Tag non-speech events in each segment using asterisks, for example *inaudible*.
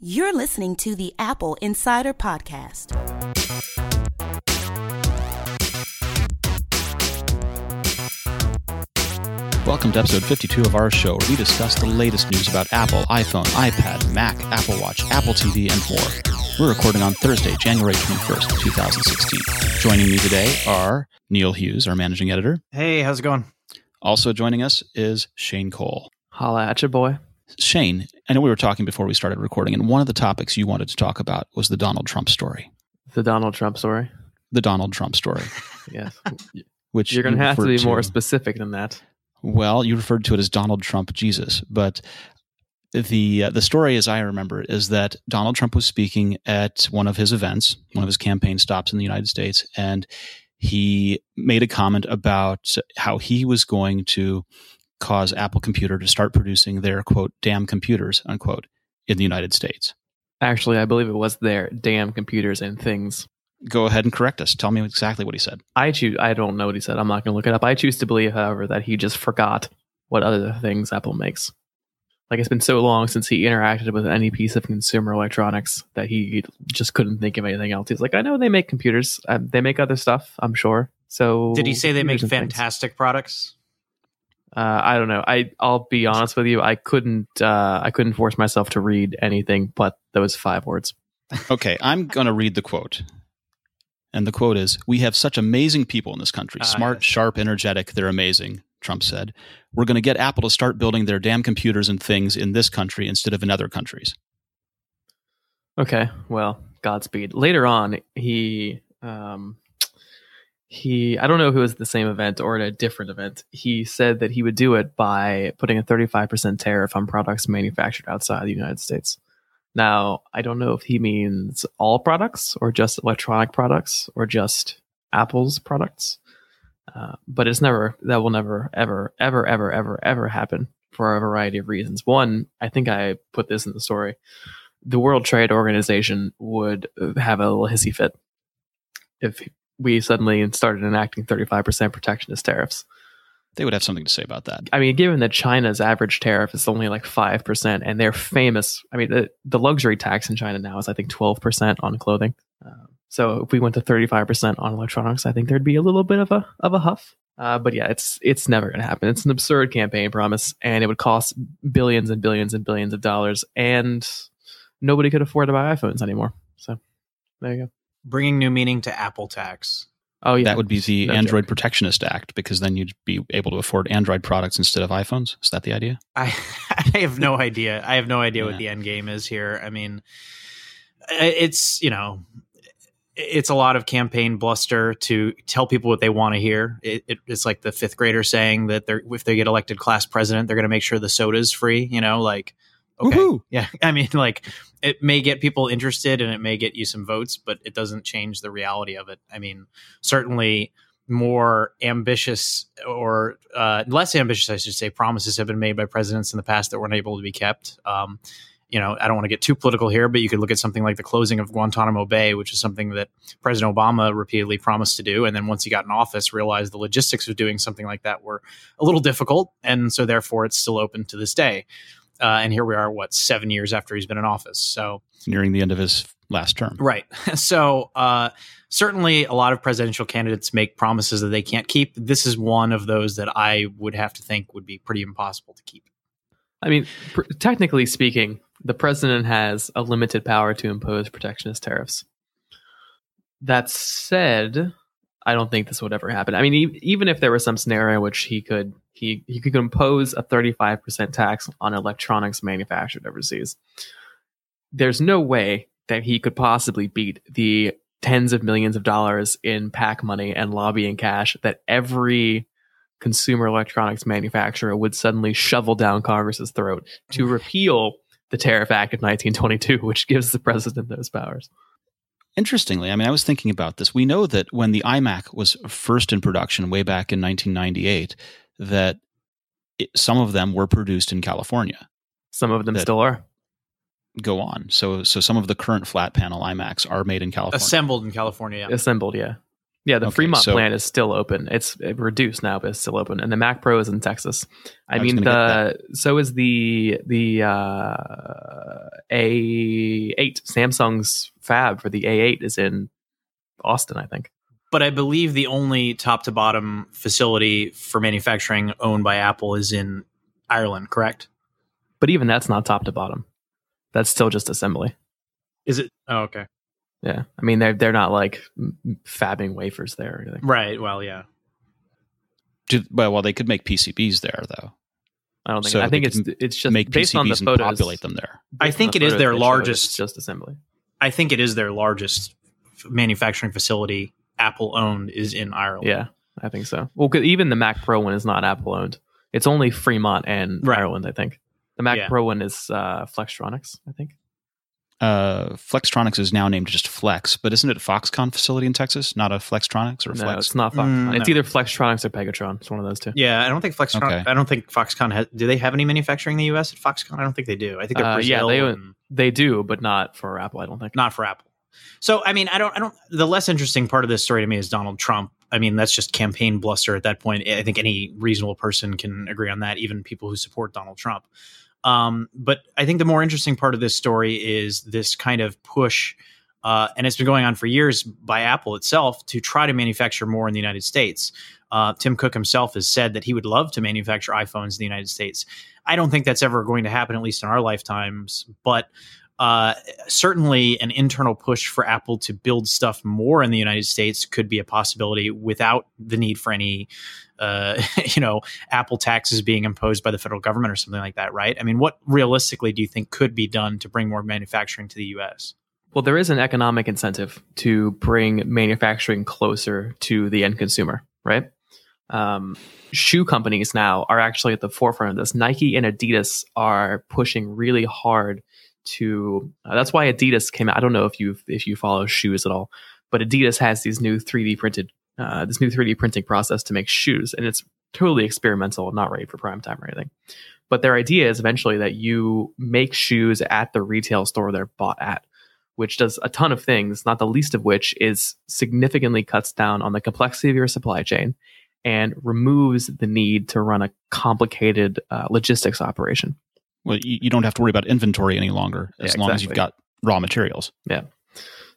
You're listening to the AppleInsider Podcast. Welcome to episode 52 of our show, where we discuss the latest news about Apple, iPhone, iPad, Mac, Apple Watch, Apple TV, and more. We're recording on Thursday, January 21st, 2016. Joining me today are Neil Hughes, our managing editor. Hey, how's it going? Also joining us is Shane Cole. Holla at you, boy. Shane, I know we were talking before we started recording, and one of the topics you wanted to talk about was the Donald Trump story. The Donald Trump story. The Donald Trump story. *laughs* yes. Which you're going you to have to be more specific than that. Well, you referred to it as Donald Trump Jesus, but the uh, the story, as I remember, it, is that Donald Trump was speaking at one of his events, one of his campaign stops in the United States, and he made a comment about how he was going to cause Apple Computer to start producing their quote damn computers unquote in the United States. Actually, I believe it was their damn computers and things. Go ahead and correct us. Tell me exactly what he said. I choose. I don't know what he said. I'm not going to look it up. I choose to believe, however, that he just forgot what other things Apple makes. Like it's been so long since he interacted with any piece of consumer electronics that he just couldn't think of anything else. He's like, I know they make computers. Uh, they make other stuff. I'm sure. So did he say they make computers and things. fantastic products? Uh, I don't know. I I'll be honest with you. I couldn't. Uh, I couldn't force myself to read anything but those five words. Okay, I'm going to read the quote. And the quote is We have such amazing people in this country Ah, smart, sharp, energetic. They're amazing, Trump said. We're going to get Apple to start building their damn computers and things in this country instead of in other countries. Okay. Well, Godspeed. Later on, he um he I don't know it was the same event or at a different event. He said that he would do it by putting a 35% tariff on products manufactured outside the United States. Now, I don't know if he means all products or just electronic products or just Apple's products. Uh, but it's never that will never ever ever ever ever ever happen for a variety of reasons. One, I think I put this in the story the World Trade Organization would have a little hissy fit if we suddenly started enacting 35% protectionist tariffs. They would have something to say about that. I mean, given that China's average tariff is only like 5%, and they're famous, I mean, the, the luxury tax in China now is, I think, 12% on clothing. Uh, so if we went to 35% on electronics, I think there'd be a little bit of a, of a huff. Uh, but yeah, it's it's never going to happen. It's an absurd campaign promise, and it would cost billions and billions and billions of dollars, and nobody could afford to buy iPhones anymore. So there you go. Bringing new meaning to Apple tax. Oh yeah, that would be the No Android joke. Protectionist Act because then you'd be able to afford Android products instead of iPhones. Is that the idea? I *laughs* I have no idea. I have no idea Yeah. what the end game is here. I mean, it's you know, it's a lot of campaign bluster to tell people what they want to hear. It, it, it's like the fifth grader saying that they're if they get elected class president, they're going to make sure the soda's free. You know, like okay, Woohoo! yeah. *laughs* I mean, like it may get people interested and it may get you some votes, but it doesn't change the reality of it. I mean, certainly more ambitious or uh, less ambitious, I should say, promises have been made by presidents in the past that weren't able to be kept. Um, you know, I don't want to get too political here, but you could look at something like the closing of Guantanamo Bay, which is something that President Obama repeatedly promised to do. And then once he got in office, realized the logistics of doing something like that were a little difficult. And so therefore it's still open to this day. Uh, and here we are, what, seven years after he's been in office. So Nearing the end of his last term. Right. *laughs* So, uh, certainly a lot of presidential candidates make promises that they can't keep. This is one of those that I would have to think would be pretty impossible to keep. I mean, pr- technically speaking, the president has a limited power to impose protectionist tariffs. That said, I don't think this would ever happen. I mean, e- even if there was some scenario which he could he he could impose a 35% tax on electronics manufactured overseas, there's no way that he could possibly beat the tens of millions of dollars in PAC money and lobbying cash that every consumer electronics manufacturer would suddenly shovel down Congress's throat to repeal the Tariff Act of 1922, which gives the president those powers. Interestingly, I mean, I was thinking about this. We know that when the iMac was first in production way back in 1998, that it, some of them were produced in California. Some of them still are. Go on. So, so some of the current flat panel iMacs are made in California. Assembled in California. yeah. Assembled, yeah. Yeah, the Okay, Fremont so- plant is still open. It's uh, reduced now, but it's still open. And the Mac Pro is in Texas. I, I mean, the so is the the uh, A8 Samsung's fab for the A8 is in Austin, I think. But I believe the only top to bottom facility for manufacturing owned by Apple is in Ireland, correct? But even that's not top to bottom. That's still just assembly. Is it? Oh, okay. Yeah, I mean they're they're not like m- m- fabbing wafers there or anything. Right. Well, yeah. Do, well, well, they could make PCBs there though. I don't think. So I think it's it's just make based on the PCBs and photos. populate them there. I think the it is their largest- just assembly. I think it is their largest manufacturing facility Apple owned is in Ireland. Yeah, I think so. Well, even the Mac Pro one is not Apple owned. It's only Fremont and Right. Ireland, I think. The Mac Yeah. Pro one is uh, Flextronics, I think. Uh, Flextronics is now named just Flex, but isn't it a Foxconn facility in Texas, not a Flextronics or No, Flex? No, it's not Foxconn. Mm, it's no. either Flextronics or Pegatron. It's one of those two. Yeah, I don't think Foxconn. Okay. I don't think Foxconn has. Do they have any manufacturing in the U.S. at Foxconn? I don't think they do. I think they're Uh, yeah, they- and They do, but not for Apple. I don't think. not for Apple. So, I mean, I don't. I don't. The less interesting part of this story to me is Donald Trump. I mean, that's just campaign bluster at that point. I think any reasonable person can agree on that, even people who support Donald Trump. Um, but I think the more interesting part of this story is this kind of push, uh, and it's been going on for years by Apple itself to try to manufacture more in the United States. Uh, Tim Cook himself has said that he would love to manufacture iPhones in the United States. I don't think that's ever going to happen, at least in our lifetimes. But uh, certainly, an internal push for Apple to build stuff more in the United States could be a possibility without the need for any, uh, *laughs* you know, Apple taxes being imposed by the federal government or something like that. Right? I mean, what realistically do you think could be done to bring more manufacturing to the U.S.? Well, there is an economic incentive to bring manufacturing closer to the end consumer, right? Um, shoe companies now are actually at the forefront of this. Nike and Adidas are pushing really hard to. Uh, that's why Adidas came out. I don't know if you if you follow shoes at all, but Adidas has these new 3D printed uh, this new 3D printing process to make shoes, and it's totally experimental, not ready for prime time or anything. But their idea is eventually that you make shoes at the retail store they're bought at which does a ton of things, not the least of which is significantly cuts down on the complexity of your supply chain and removes the need to run a complicated uh, logistics operation. Well, you, you don't have to worry about inventory any longer as Yeah, long as you've got raw materials. Yeah.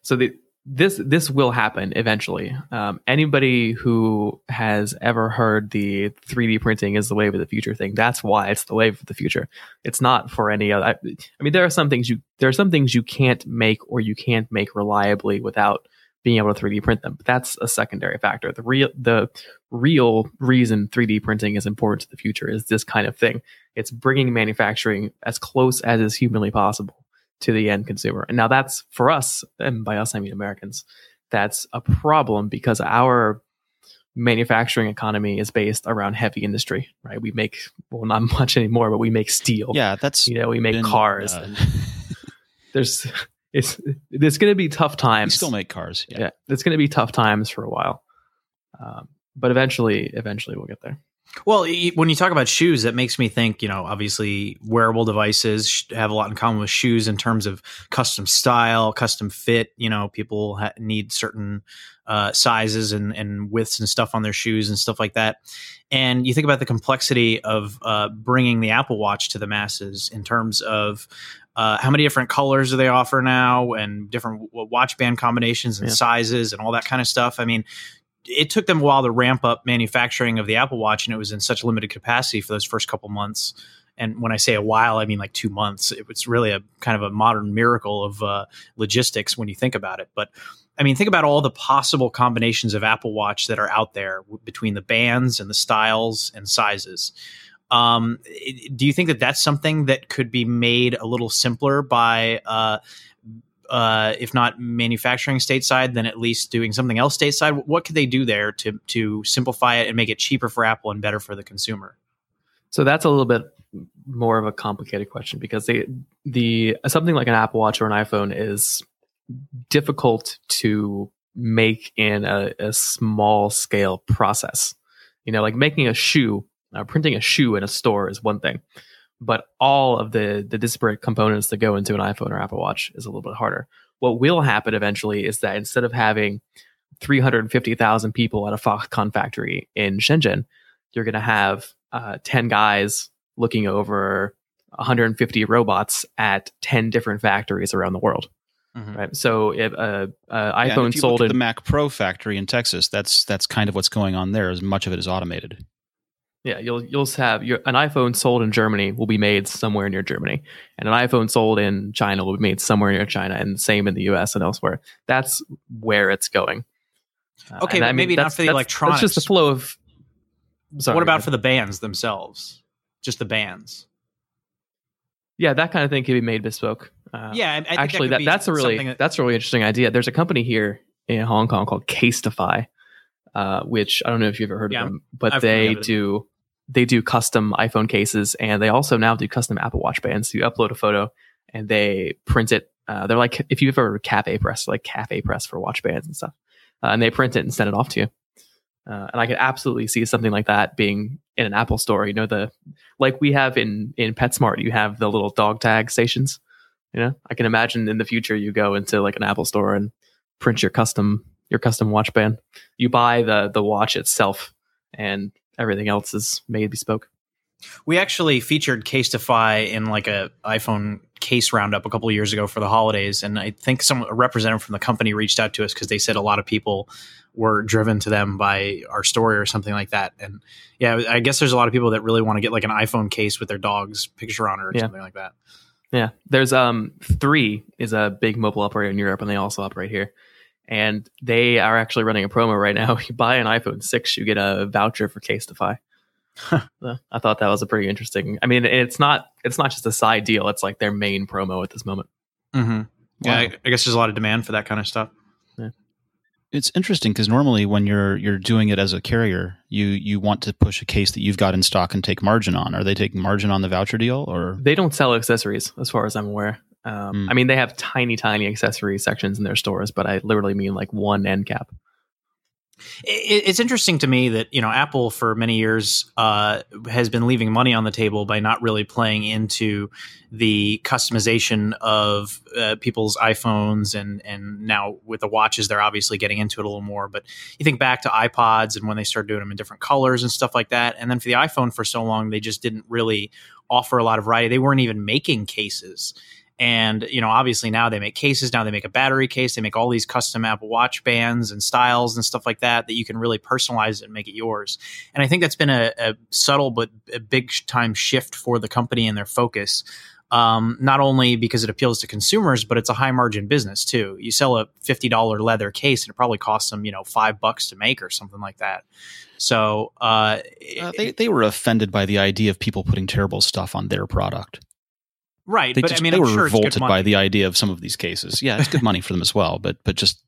So the, this this will happen eventually. Um, anybody who has ever heard the 3D printing is the wave of the future thing, that's why it's the wave of the future. It's not for any other. I, I mean, there are some things you there are some things you can't make or you can't make reliably without being able to 3D print them. But that's a secondary factor. The real the real reason 3D printing is important to the future is this kind of thing. It's bringing manufacturing as close as is humanly possible to the end consumer. And now that's for us, and by us I mean Americans, that's a problem because our manufacturing economy is based around heavy industry, right? We make well not *laughs* much anymore, but we make steel. Yeah, that's You know, we make been, cars. uh, *laughs* there's it's it's going to be tough times. we still make cars. Yeah. yeah, it's going to be tough times for a while. Um, but eventually, eventually we'll get there. Well, when you talk about shoes, that makes me think, you know, obviously wearable devices have a lot in common with shoes in terms of custom style, custom fit. You know, people ha- need certain uh, sizes and, and widths and stuff on their shoes and stuff like that. And you think about the complexity of uh, bringing the Apple Watch to the masses in terms of uh, how many different colors do they offer now and different w- watch band combinations and Yeah. sizes and all that kind of stuff. I mean, it took them a while to ramp up manufacturing of the Apple Watch, and it was in such limited capacity for those first couple months. And when I say a while, I mean like two months. It was really a kind of a modern miracle of uh, logistics when you think about it. But I mean, think about all the possible combinations of Apple Watch that are out there w- between the bands and the styles and sizes. Um, do you think that that's something that could be made a little simpler by uh, uh, if not manufacturing stateside, then at least doing something else stateside. What could they do there to to simplify it and make it cheaper for Apple and better for the consumer? So that's a little bit more of a complicated question because they, the something like an Apple Watch or an iPhone is difficult to make in a, a small scale process. You know, like making a shoe, uh, printing a shoe in a store is one thing, but all of the the disparate components that go into an iPhone or Apple Watch is a little bit harder. What will happen eventually is that instead of having 350,000 people at a Foxconn factory in Shenzhen, you're going to have uh, 10 guys looking over 150 robots at 10 different factories around the world. Mhm. Right. So if uh, uh, Yeah, iPhone if you sold look at in the Mac Pro factory in Texas. That's that's kind of what's going on there. As much of it is automated. Yeah, you'll you'll have your an iPhone sold in Germany will be made somewhere near Germany, and an iPhone sold in China will be made somewhere near China, and the same in the U.S. and elsewhere. That's where it's going. Uh, Okay, but maybe not for the that's- electronics. That's just the flow of. Sorry, what about for the bands themselves? Just the bands. yeah, that kind of thing can be made bespoke. Uh, yeah, I, I actually, that, that, that's a really that- that's a really interesting idea. There's a company here in Hong Kong called Casetify, uh, which I don't know if you've ever heard Yeah, of them, but I've they do they do custom iPhone cases, and they also now do custom Apple Watch bands. You upload a photo, and they print it. Uh, they're like if you've ever CafePress, like CafePress for watch bands and stuff, uh, and they print it and send it off to you. Uh, and I could absolutely see something like that being in an Apple store. You know, the like we have in in PetSmart, you have the little dog tag stations. You know, I can imagine in the future you go into like an Apple store and print your custom your custom watch band. You buy the the watch itself, and everything else is made bespoke. We actually featured Casetify in like a iPhone case roundup a couple of years ago for the holidays, and I think some a representative from the company reached out to us because they said a lot of people were driven to them by our story or something like that. And yeah, I guess there's a lot of people that really want to get like an iPhone case with their dog's picture on it or Yeah. something like that. Yeah, there's um three is a big mobile operator in Europe, and they also operate here. And they are actually running a promo right now. *laughs* You buy an iPhone six, you get a voucher for Casetify. So I thought that was a pretty interesting. I mean, it's not it's not just a side deal; it's like their main promo at this moment. Mm-hmm. Yeah, I, I guess there's a lot of demand for that kind of stuff. It's interesting because normally when you're you're doing it as a carrier, you you want to push a case that you've got in stock and take margin on. Are they taking margin on the voucher deal or? They don't sell accessories, as far as I'm aware. Um, Hmm. I mean, they have tiny, tiny accessory sections in their stores, but I literally mean like one end cap. it, it's interesting to me that you know Apple for many years uh, has been leaving money on the table by not really playing into the customization of uh, people's iPhones and and now with the watches they're obviously getting into it a little more. But you think back to iPods and when they started doing them in different colors and stuff like that, and then for the iPhone for so long they just didn't really offer a lot of variety. They weren't even making cases. And you know, obviously now they make cases. Now they make a battery case. They make all these custom Apple Watch bands and styles and stuff like that that you can really personalize it and make it yours. And I think that's been a, a subtle but a big time shift for the company and their focus. Um, not only because it appeals to consumers, but it's a high margin business too. You sell a fifty dollar leather case, and it probably costs them you know five bucks to make or something like that. So uh, Uh, they they were offended by the idea of people putting terrible stuff on their product. Right, They, but just, I mean, they I'm were sure revolted money. by the idea of some of these cases. Yeah, it's good money for them as well, but but just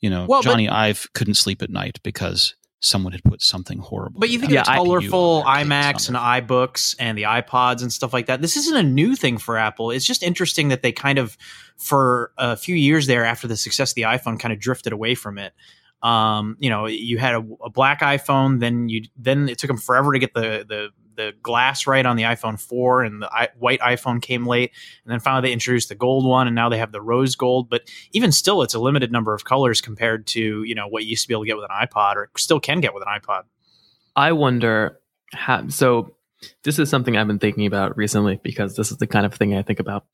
you know, Well, but- Jony Ive couldn't sleep at night because someone had put something horrible. But you think Yeah, of colorful on their case, iMacs and iBooks and the iPods and stuff like that. This isn't a new thing for Apple. It's just interesting that they kind of, for a few years there after the success of the iPhone, kind of drifted away from it. Um, you know, you had a, a black iPhone, then you then it took them forever to get the the the glass right on the iPhone 4 and the I, white iPhone came late and then finally they introduced the gold one and now they have the rose gold but even still it's a limited number of colors compared to you know what you used to be able to get with an iPod or still can get with an iPod I wonder how. So this is something I've been thinking about recently because this is the kind of thing I think about.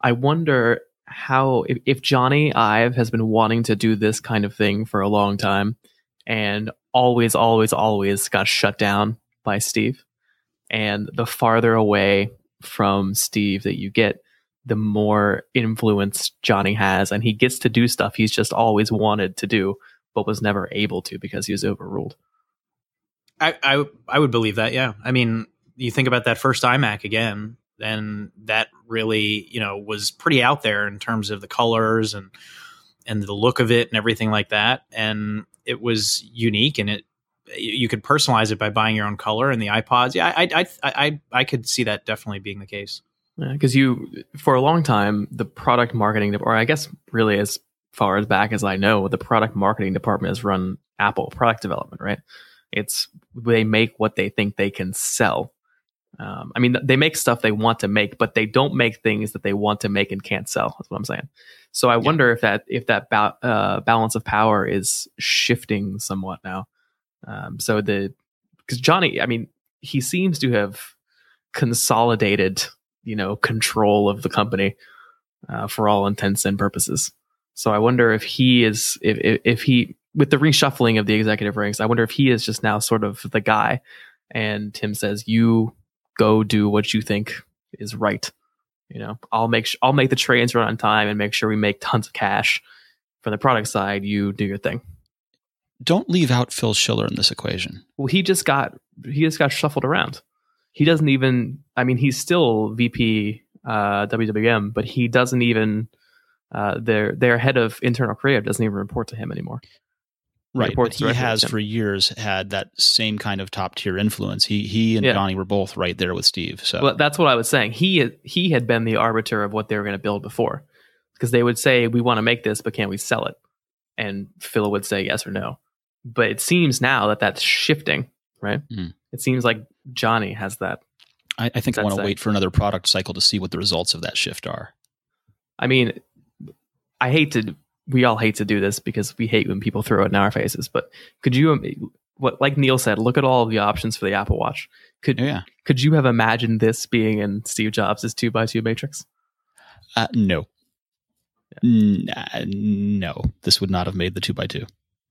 I wonder how if, if Jony Ive has been wanting to do this kind of thing for a long time and always, always, always got shut down by Steve. And the farther away from Steve that you get, the more influence Jony has, and he gets to do stuff he's just always wanted to do, but was never able to because he was overruled. I, I I would believe that. Yeah. I mean, you think about that first iMac again, then that really you know was pretty out there in terms of the colors and and the look of it and everything like that, and it was unique and it you could personalize it by buying your own color and the iPods. Yeah, I I I I, I could see that definitely being the case. because you for a long time the product marketing or i guess really as far as back as i know the product marketing department has run apple product development right it's they make what they think they can sell Um, I mean, they make stuff they want to make, but they don't make things that they want to make and can't sell. That's what I'm saying. So I Yeah. wonder if that if that ba- uh, balance of power is shifting somewhat now. Um, so the because Jony, I mean, he seems to have consolidated, you know, control of the company uh, for all intents and purposes. So I wonder if he is if, if if he with the reshuffling of the executive ranks, I wonder if he is just now sort of the guy, and Tim says, "You go do what you think is right." You know, I'll make sh- I'll make the trains run on time and make sure we make tons of cash. From the product side, you do your thing. Don't leave out Phil Schiller in this equation. Well, he just got he just got shuffled around. He doesn't even. I mean, he's still VP uh, WWM, but he doesn't even. Uh, their their head of internal creative doesn't even report to him anymore. Right, but he has for years had that same kind of top tier influence. He he and Yeah. Jony were both right there with Steve. So Well, that's what I was saying. He he had been the arbiter of what they were going to build before, because they would say, "We want to make this, but can we sell it?" And Phil would say yes or no. But it seems now that that's shifting, right? Mm. It seems like Jony has that. I, I think I want to wait for another product cycle to see what the results of that shift are. I mean, I hate to. We all hate to do this because we hate when people throw it in our faces. But could you, what like Neil said, look at all of the options for the Apple Watch. Could Yeah. could you have imagined this being in Steve Jobs' two by two matrix? Uh, no. N- uh, no, this would not have made the two by two.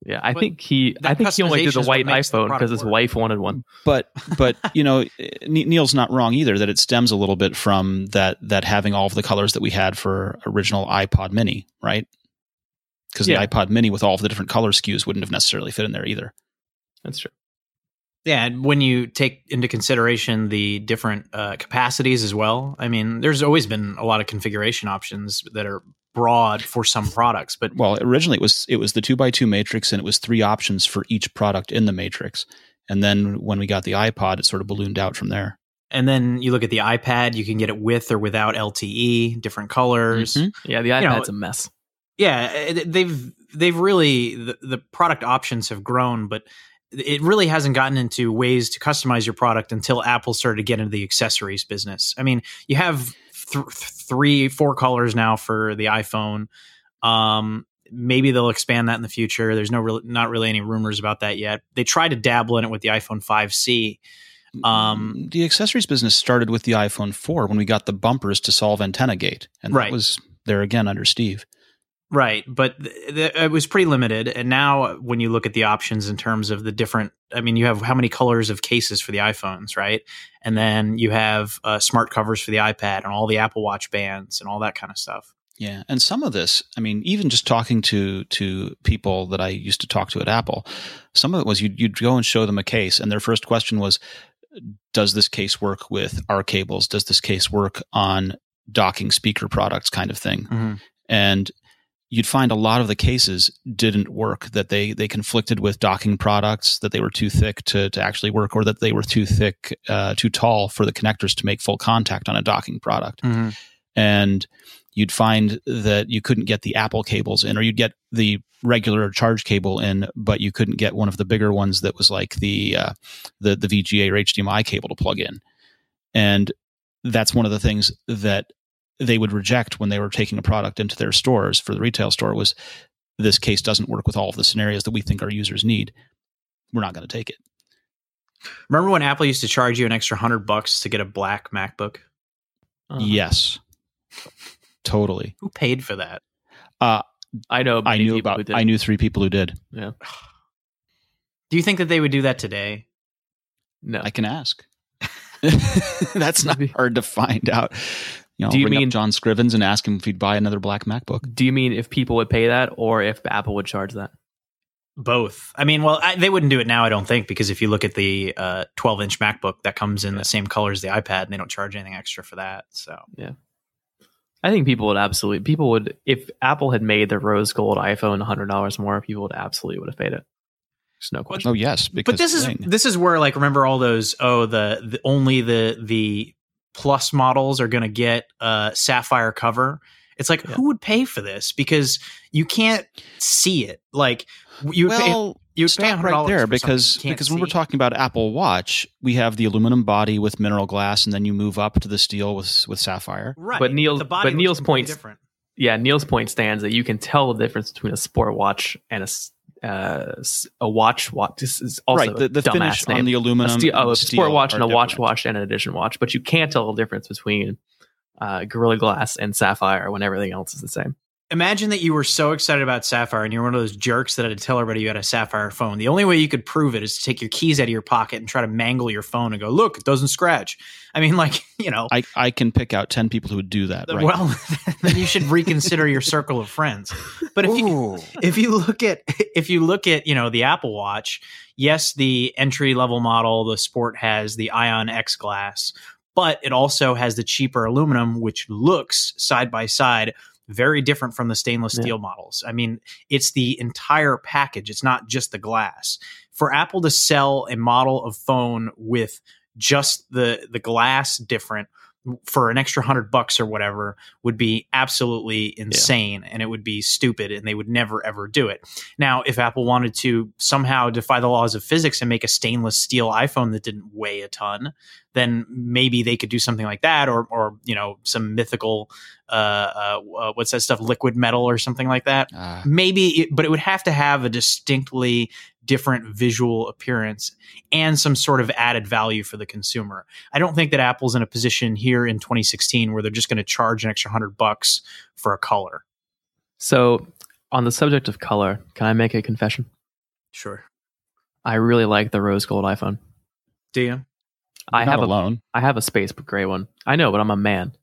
Yeah, I But think he. I think he only did the white what makes the iPhone because his work. wife wanted one. But but *laughs* you know, Neil's not wrong either that it stems a little bit from that that having all of the colors that we had for original iPod Mini, right? Because Yeah. the iPod Mini with all of the different color SKUs wouldn't have necessarily fit in there either. That's true. Yeah, and when you take into consideration the different uh, capacities as well, I mean, there's always been a lot of configuration options that are broad for some products, but Well, originally it was it was the two by two matrix, and it was three options for each product in the matrix. And then when we got the iPod, it sort of ballooned out from there. and then you look at the iPad, you can get it with or without LTE, different colors. Mhm. Yeah, the know, iPad's a mess. Yeah, they've they've really the, the product options have grown, but it really hasn't gotten into ways to customize your product until Apple started to get into the accessories business. I mean, you have th- three, four colors now for the iPhone. Um, maybe they'll expand that in the future. There's no real, not really any rumors about that yet. They tried to dabble in it with the iPhone 5C. Um, the accessories business started with the iPhone 4 when we got the bumpers to solve antenna gate, and Right. that was there again under Steve. Right, but th- th- it was pretty limited. And now, when you look at the options in terms of the different, I mean, you have how many colors of cases for the iPhones, right? And then you have uh, smart covers for the iPad and all the Apple Watch bands and all that kind of stuff. Yeah, and some of this, I mean, even just talking to to people that I used to talk to at Apple, some of it was you'd, you'd go and show them a case, and their first question was, "Does this case work with our cables? Does this case work on docking speaker products?" Kind of thing, Mm-hmm. and you'd find a lot of the cases didn't work that they they conflicted with docking products that they were too thick to, to actually work or that they were too thick uh, too tall for the connectors to make full contact on a docking product Mm-hmm. and you'd find that you couldn't get the Apple cables in, or you'd get the regular charge cable in, but you couldn't get one of the bigger ones that was like the uh, the the VGA or HDMI cable to plug in. And that's one of the things that they would reject when they were taking a product into their stores for the retail store was this case doesn't work with all of the scenarios that we think our users need. We're not going to take it. Remember when Apple used to charge you an extra hundred bucks to get a black MacBook? Uh, Yes. Totally. Who paid for that? Uh, I know. I knew people who about did. I knew three people who did. Yeah. Do you think that they would do that today? No. I can ask. *laughs* *laughs* That's not hard to find out. You know, Do you ring mean- up John Scrivens and ask him if he'd buy another black MacBook? Do you mean if people would pay that, or if Apple would charge that? Both. I mean, well, I, they wouldn't do it now, I don't think, because if you look at the uh, 12 inch MacBook, that comes in the same color as the iPad, and they don't charge anything extra for that. So, yeah. I think people would absolutely. People would if Apple had made the rose gold iPhone hundred dollars more, people would absolutely would have paid it. There's no question. Oh yes, because but this is this is where like remember all those oh the, the only the the plus models are going to get a sapphire cover. It's like Yeah. who would pay for this because you can't see it. Like you would pay- well, You pay stop right there because because when we're see. talking about Apple Watch, we have the aluminum body with mineral glass, and then you move up to the steel with with sapphire. right, But Neil's- the body but Neil's completely points- different. Yeah, Neil's point stands that you can tell the difference between a sport watch and a s- uh, a watch watch. This is also right, the, the finish name. on the a, aluminum. oh, a sport watch and a watch different. watch and an edition watch, but you can't tell the difference between uh, Gorilla Glass and Sapphire when everything else is the same. Imagine that you were so excited about Sapphire and you're one of those jerks that had to tell everybody you had a Sapphire phone. The only way you could prove it is to take your keys out of your pocket and try to mangle your phone and go, look, it doesn't scratch. I mean, *laughs* like, you know, I, I can pick out ten people who would do that. Right. well, *laughs* then you should reconsider your circle of friends. But if you, if you look at *laughs* if you look at you know the Apple Watch, yes, the entry level model, the Sport has the Ion-X glass, but it also has the cheaper aluminum, which looks side by side very different from the stainless Yeah. steel models. I mean, it's the entire package. It's not just the glass. For Apple to sell a model of phone with just the the glass different for an extra hundred bucks or whatever would be absolutely insane and it would be stupid and they would never ever do it. Now, if Apple wanted to somehow defy the laws of physics and make a stainless steel iPhone that didn't weigh a ton, then maybe they could do something like that or or you know some mythical uh, uh, uh what's that stuff liquid metal or something like that. Ah, Maybe it, but it would have to have a distinctly different visual appearance and some sort of added value for the consumer. I don't think that Apple's in a position here in 2016 where they're just going to charge an extra 100 bucks for a color. So, on the subject of color, can I make a confession? Sure. I really like the rose gold iPhone. Do you? I not have a alone. I have a space gray one. I know, but I'm a man.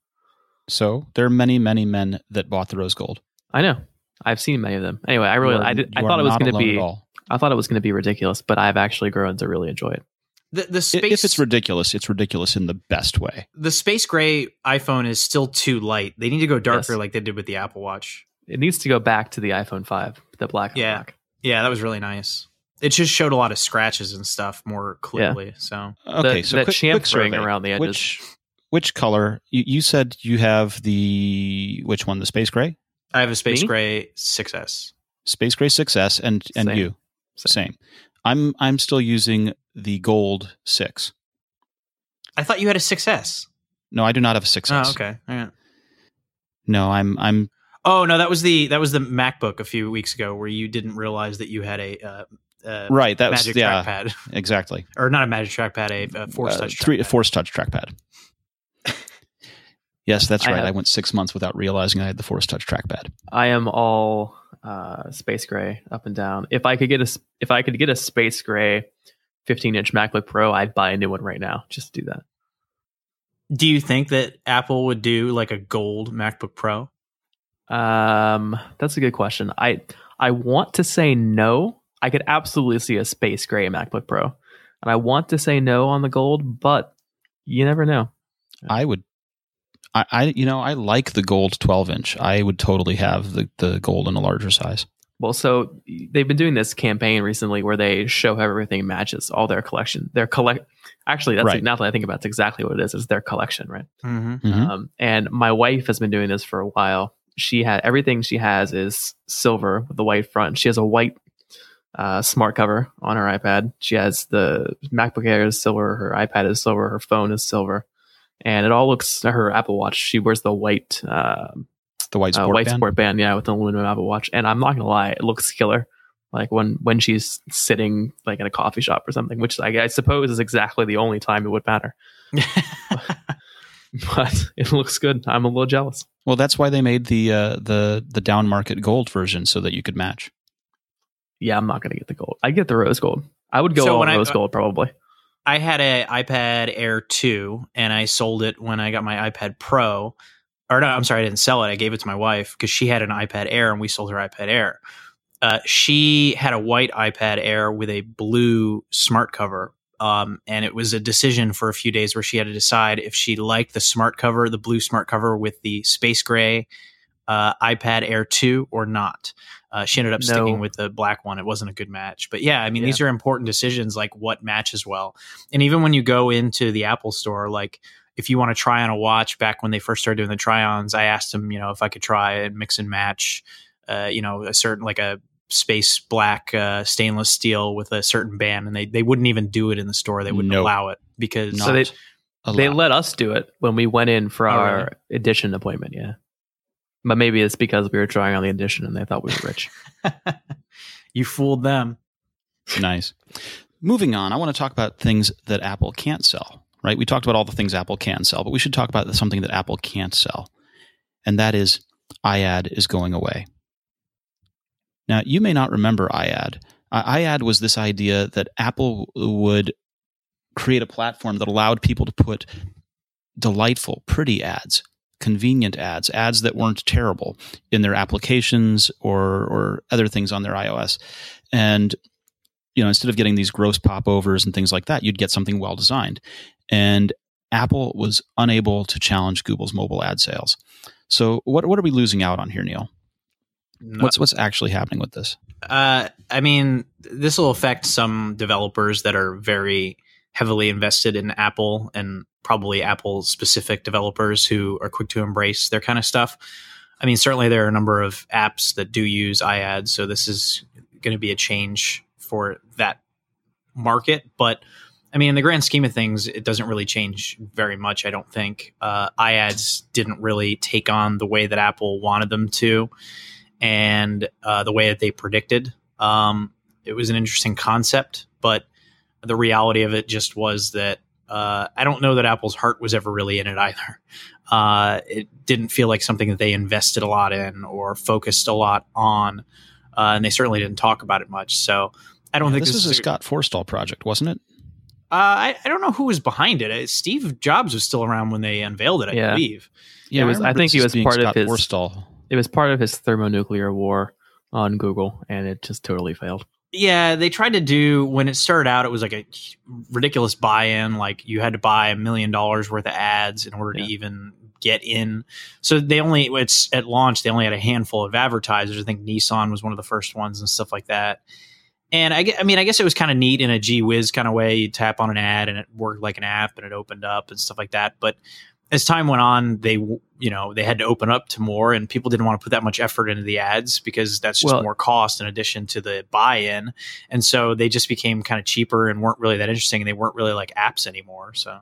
So there are many, many men that bought the rose gold. I know. I've seen many of them. Anyway, I really are- I did, I thought it was going to be at all. I thought it was going to be ridiculous, but I've actually grown to really enjoy it. The the space If it's ridiculous, it's ridiculous in the best way. the space gray iPhone is still too light. They need to go darker Yes. like they did with the Apple Watch. It needs to go back to the iPhone 5, the black Yeah. black. Yeah, that was really nice. It just showed a lot of scratches and stuff more clearly. So Okay, The- so that quick, champ quick around the edges. Which which color? You, you said you have the which one? The space gray, I have a space Me? gray 6S. space gray 6S, and and Same. you same. I'm I'm still using the gold six. I thought you had a 6S. No, I do not have a 6S. Oh, okay. All right. No, I'm I'm Oh no, that was the that was the MacBook a few weeks ago where you didn't realize that you had a uh, uh, right. That was Magic yeah, trackpad, *laughs* exactly. or not a Magic trackpad, a, a Force Uh, Touch three trackpad. force touch trackpad. *laughs* yes, that's I right. have- I went six months without realizing I had the force touch trackpad. I am all uh, space gray up and down. If I could get a s- if I could get a space gray 15 inch MacBook Pro, I'd buy a new one right now just to do that. Do you think that Apple would do like a gold MacBook Pro? Um, that's a good question. I I want to say no. I could absolutely see a space gray MacBook Pro, and I want to say no on the gold, but you never know. I would. I, I you know I like the gold 12 inch. I would totally have the the gold in a larger size. Well, so they've been doing this campaign recently where they show how everything matches all their collection. Their collect. Actually, that's Right. now that I think about it, it's exactly what it is. It's their collection, right? Mm-hmm. Mhm. Um, and my wife has been doing this for a while. She had everything she has is silver with the white front. She has a white uh, smart cover on her iPad. She has the MacBook Air is silver. Her iPad is silver. Her phone is silver, and it all looks. Her Apple Watch. She wears the white uh, The white uh, white band. sport band, yeah, with an aluminum Apple Watch. And I'm not gonna lie, it looks killer. Like when when she's sitting like in a coffee shop or something, which I, I suppose is exactly the only time it would matter. *laughs* But it looks good. I'm a little jealous. Well, that's why they made the uh, the the down market gold version so that you could match. Yeah, I'm not gonna get the gold. I get the rose gold. I would go So all when I- rose gold probably. I had a iPad Air 2 and I sold it when I got my iPad Pro. Or no, I'm sorry, I didn't sell it. I gave it to my wife because she had an iPad Air and we sold her iPad Air. Uh, she had a white iPad Air with a blue smart cover. Um, and it was a decision for a few days where she had to decide if she liked the smart cover, the blue smart cover with the space gray uh, iPad Air 2 or not. Uh, she ended up No. sticking with the black one. It wasn't a good match. But yeah, I mean, Yeah. these are important decisions like what matches well. And even when you go into the Apple store, like if you want to try on a watch back when they first started doing the try ons, I asked them, you know, if I could try and mix and match, uh, you know, a certain like a space black uh, stainless steel with a certain band, and they they wouldn't even do it in the store. They wouldn't Nope. allow it because Not So they- They let us do it when we went in for Oh, our really? edition appointment. Yeah, but maybe it's because we were trying on the edition and they thought we were rich. *laughs* you fooled them. Nice. Moving on, I want to talk about things that Apple can't sell, right? We talked about all the things Apple can sell, but we should talk about something that Apple can't sell. And that is iAd is going away. Now, you may not remember iAd. Uh, iAd was this idea that Apple would create a platform that allowed people to put delightful, pretty ads, convenient ads, ads that weren't terrible in their applications or or other things on their iOS. And you know, instead of getting these gross popovers and things like that, you'd get something well designed. And Apple was unable to challenge Google's mobile ad sales. So what what are we losing out on here, Neil? No- What's what's actually happening with this? Uh, I mean, this will affect some developers that are very heavily invested in Apple and probably Apple specific developers who are quick to embrace their kind of stuff. I mean, certainly there are a number of apps that do use iAds, so this is going to be a change for that market. But I mean, in the grand scheme of things, it doesn't really change very much. I don't think uh, iAds didn't really take on the way that Apple wanted them to and uh, the way that they predicted. Um, it was an interesting concept, but the reality of it just was that uh, I don't know that Apple's heart was ever really in it either. Uh, it didn't feel like something that they invested a lot in or focused a lot on, uh, and they certainly didn't talk about it much. So I don't think this, this, is a Scott Forstall project, wasn't it? Uh, I, I don't know who was behind it. Uh, Steve Jobs was still around when they unveiled it, I Yeah. believe. It was- I remember think he was being part of his- Forstall. It was part of his thermonuclear war on Google, and it just totally failed. Yeah, they tried to do when it started out. It was like a ridiculous buy-in. Like you had to buy a million dollars worth of ads in order Yeah. to even get in. So they only it's at launch they only had a handful of advertisers. I think Nissan was one of the first ones and stuff like that. And I, I mean, I guess it was kind of neat in a gee whiz kind of way. You tap on an ad and it worked like an app and it opened up and stuff like that. But as time went on, they you know they had to open up to more, and people didn't want to put that much effort into the ads because that's just Well- more cost in addition to the buy-in. And so they just became kind of cheaper and weren't really that interesting. And they weren't really like apps anymore. So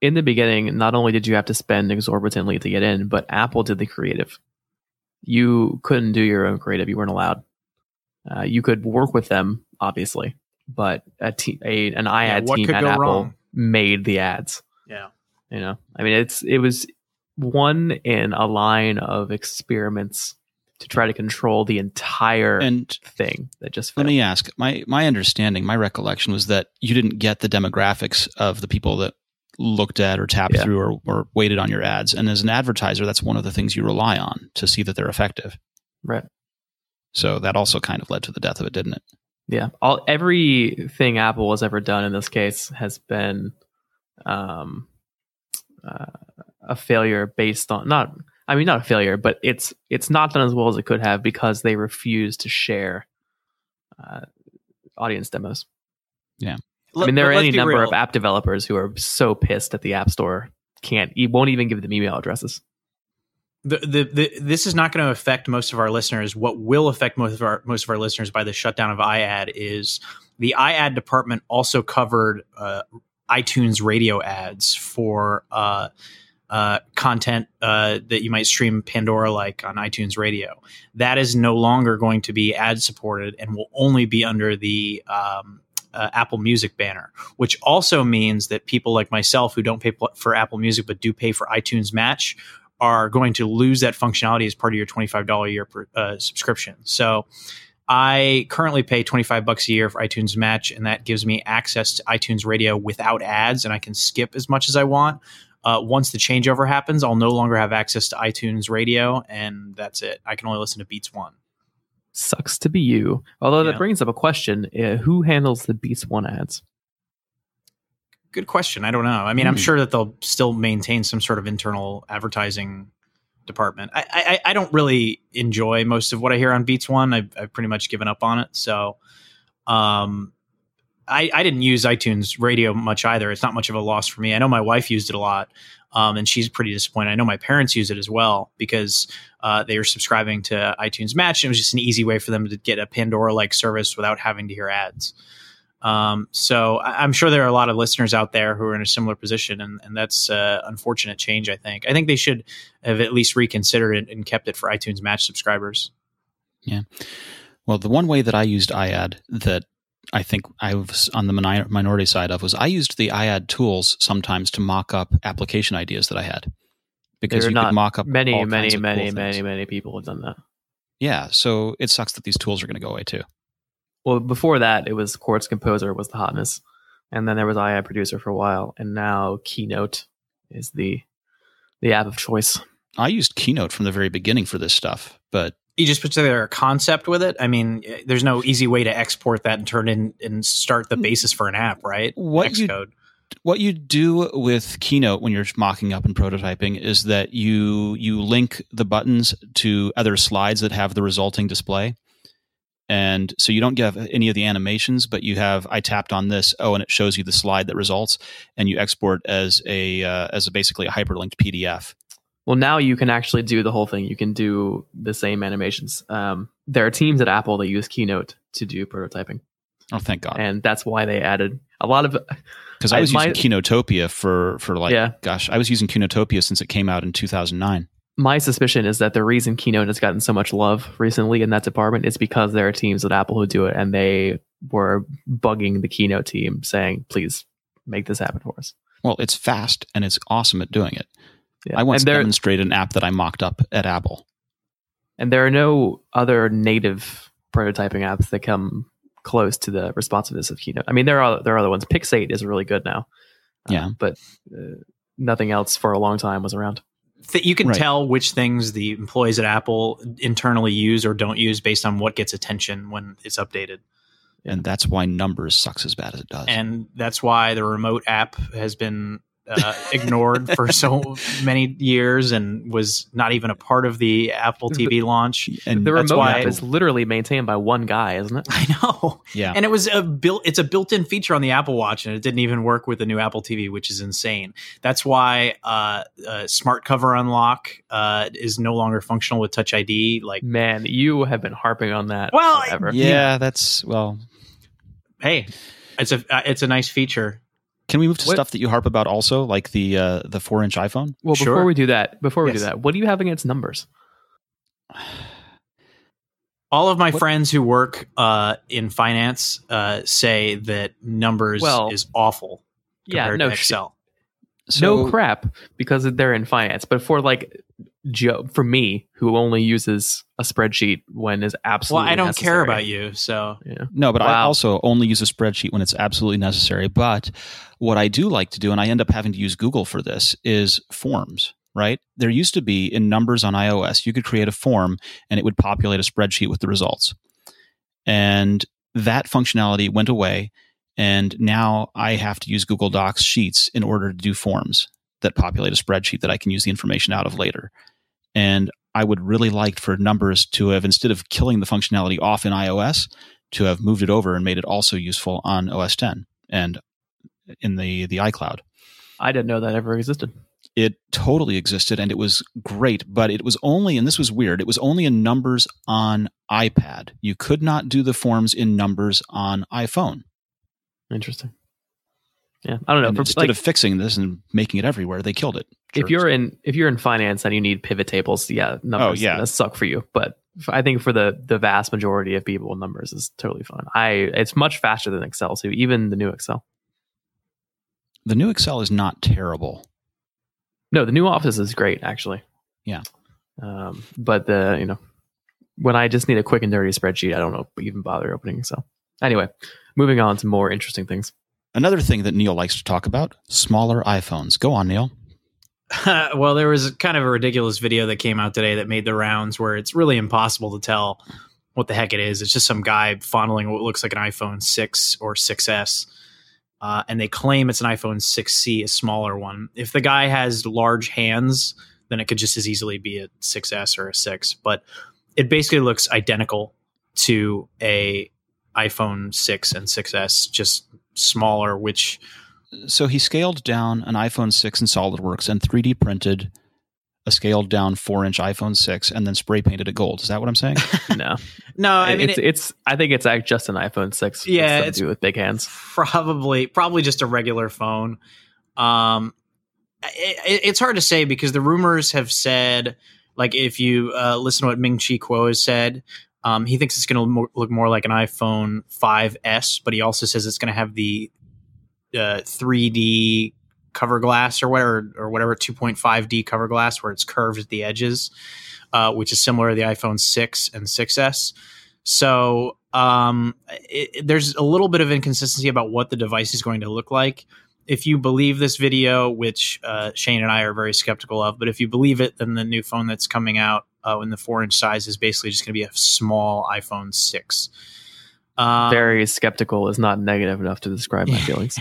In the beginning, not only did you have to spend exorbitantly to get in, but Apple did the creative. You couldn't do your own creative; you weren't allowed. Uh, you could work with them, obviously, but a te- a, an iAd what team at Apple wrong? made the ads. yeah. You know, I mean, it's it was one in a line of experiments to try to control the entire And thing that just let me ask my my understanding, my recollection was that you didn't get the demographics of the people that looked at or tapped Yeah. through or, or waited on your ads. And as an advertiser, that's one of the things you rely on to see that they're effective. right. So that also kind of led to the death of it, didn't it? Yeah, all everything Apple has ever done in this case has been um, uh, a failure based on not. I mean, not a failure, but it's it's not done as well as it could have because they refuse to share uh, audience demos. Yeah. I mean, there are any number of app developers who are so pissed at the App Store can't, e- won't even give them email addresses. the, the, the this is not going to affect most of our listeners. What will affect most of our most of our listeners by the shutdown of iAd is the iAd department also covered uh, iTunes radio ads for uh, uh, content uh, that you might stream Pandora like on iTunes Radio. That is no longer going to be ad supported and will only be under the um, uh, Apple Music banner, which also means that people like myself who don't pay pl- for Apple Music but do pay for iTunes Match are going to lose that functionality as part of your $25 a year per, uh, subscription. So I currently pay 25 bucks a year for iTunes Match, and that gives me access to iTunes Radio without ads, and I can skip as much as I want. Uh, once the changeover happens, I'll no longer have access to iTunes Radio, and that's it. I can only listen to Beats One. Sucks to be you. Although Yeah. that brings up a question: uh, Who handles the Beats One ads? Good question. I don't know. I mean, I'm Hmm. sure that they'll still maintain some sort of internal advertising department. I, I, I don't really enjoy most of what I hear on Beats One. I've, I've pretty much given up on it. So, um, I, I didn't use iTunes Radio much either. It's not much of a loss for me. I know my wife used it a lot, Um, and she's pretty disappointed. I know my parents use it as well because uh, they were subscribing to iTunes Match. And it was just an easy way for them to get a Pandora like service without having to hear ads. Um, so I- I'm sure there are a lot of listeners out there who are in a similar position, and, and that's uh, unfortunate change. I think. I think they should have at least reconsidered it and kept it for iTunes Match subscribers. Yeah. Well, the one way that I used iAd that I think I was on the minority side of was I used the iAd tools sometimes to mock up application ideas that I had because There you not could mock up Many, all many, kinds of many, cool many, many people have done that. Yeah, so it sucks that these tools are going to go away too. Well, before that, it was Quartz Composer was the hotness, and then there was iAd Producer for a while, and now Keynote is the the app of choice. I used Keynote from the very beginning for this stuff, but You just put together a concept with it. I mean, eh, there's no easy way to export that and turn in and start the basis for an app, right? What you- what you do with Keynote when you're mocking up and prototyping is that you you link the buttons to other slides that have the resulting display. And so you don't get any of the animations, but you have I tapped on this, oh, and it shows you the slide that results, and you export as a uh, as a basically a hyperlinked PDF. Well, now you can actually do the whole thing. You can do the same animations. Um, there are teams at Apple that use Keynote to do prototyping, Oh, thank God! and that's why they added a lot of. Because I I- was my- using Keynotopia for for like, Yeah. gosh, I was using Keynotopia since it came out in 2009. My suspicion is that the reason Keynote has gotten so much love recently in that department is because there are teams at Apple who do it, and they were bugging the Keynote team, saying, "Please make this happen for us." Well, it's fast and it's awesome at doing it. Yeah. I once there, demonstrated an app that I mocked up at Apple. and there are no other native prototyping apps that come close to the responsiveness of Keynote. I mean, there are there are other ones. Pixate is really good now. Uh, Yeah. but uh, nothing else for a long time was around. Th- you can Right. tell which things the employees at Apple internally use or don't use based on what gets attention when it's updated. and that's why numbers sucks as bad as it does. And that's why the remote app has been uh, ignored for so *laughs* many years and was not even a part of the Apple TV launch. And The that's remote why- app is literally maintained by one guy, isn't it? *laughs* I know. yeah, And it was a built it's a built-in feature on the Apple Watch and it didn't even work with the new Apple TV, which is insane. That's why uh, uh, smart cover unlock uh, is no longer functional with Touch ID like Man, you have been harping on that Well, forever. yeah, that's well. hey, it's a uh, it's a nice feature. Can we move to What- stuff that you harp about also, like the uh, the four inch iPhone? Well, Sure. before we do that, before we Yes. do that, what do you have against numbers? *sighs* All of my What- friends who work uh, in finance uh, say that numbers Well, is awful Yeah, no to sh- Excel. no crap because they're in finance. But for like Joe, for me, who only uses a spreadsheet when is absolutely necessary. Well, I don't care about you, so Yeah. No, but I also only use a spreadsheet when it's absolutely necessary. But what I do like to do, and I end up having to use Google for this, is forms. Right? There used to be in Numbers on iOS, you could create a form and it would populate a spreadsheet with the results. And that functionality went away. And now I have to use Google Docs Sheets in order to do forms that populate a spreadsheet that I can use the information out of later. And I would really like for Numbers to have, instead of killing the functionality off in iOS, to have moved it over and made it also useful on OS 10 and in the the iCloud. I didn't know that ever existed. It totally existed and it was great, but it was only and this was weird. It was only in numbers on iPad. You could not do the forms in numbers on iPhone. Interesting. Yeah, I don't know. For, instead like, of fixing this and making it everywhere, they killed it. If you're in if you're in finance and you need pivot tables, yeah, numbers Oh, yeah. that suck for you. But I think for the the vast majority of people, numbers is totally fine. I it's much faster than Excel too, even the new Excel. the new Excel is not terrible. No, the new Office is great actually. Yeah. Um, but the you know when I just need a quick and dirty spreadsheet, I don't know even bother opening Excel. Anyway, moving on to more interesting things. Another thing that Neil likes to talk about, smaller iPhones. Go on, Neil. *laughs* well, there was kind of a ridiculous video that came out today that made the rounds where it's really impossible to tell what the heck it is. It's just some guy fondling what looks like an iPhone 6 or 6S. Uh, and they claim it's an iPhone 6C, a smaller one. If the guy has large hands, then it could just as easily be a 6S or a 6. But it basically looks identical to a iPhone 6 and 6S, just smaller, which So he scaled down an iPhone 6 in SolidWorks and 3D printed a scaled down four inch iPhone 6 and then spray painted it gold. Is that what I'm saying? *laughs* no, No, I mean it's it- it's. I think it's just an iPhone six. Yeah, something to it's- do with big hands. probably probably just a regular phone. Um, it, it- it's hard to say because the rumors have said, like, if you uh, listen to what Ming Chi Kuo has said, um, he thinks it's going to look more like an iPhone 5s, but he also says it's going to have the uh, 3D cover glass or whatever, or whatever 2.5D cover glass where it's curved at the edges, uh, which is similar to the iPhone 6 and 6s. So um, it, there's a little bit of inconsistency about what the device is going to look like. If you believe this video, which uh, Shane and I are very skeptical of, but if you believe it, then the new phone that's coming out uh, in the four inch size is basically just going to be a small iPhone 6. Um, Very skeptical is not negative enough to describe my *laughs* feelings.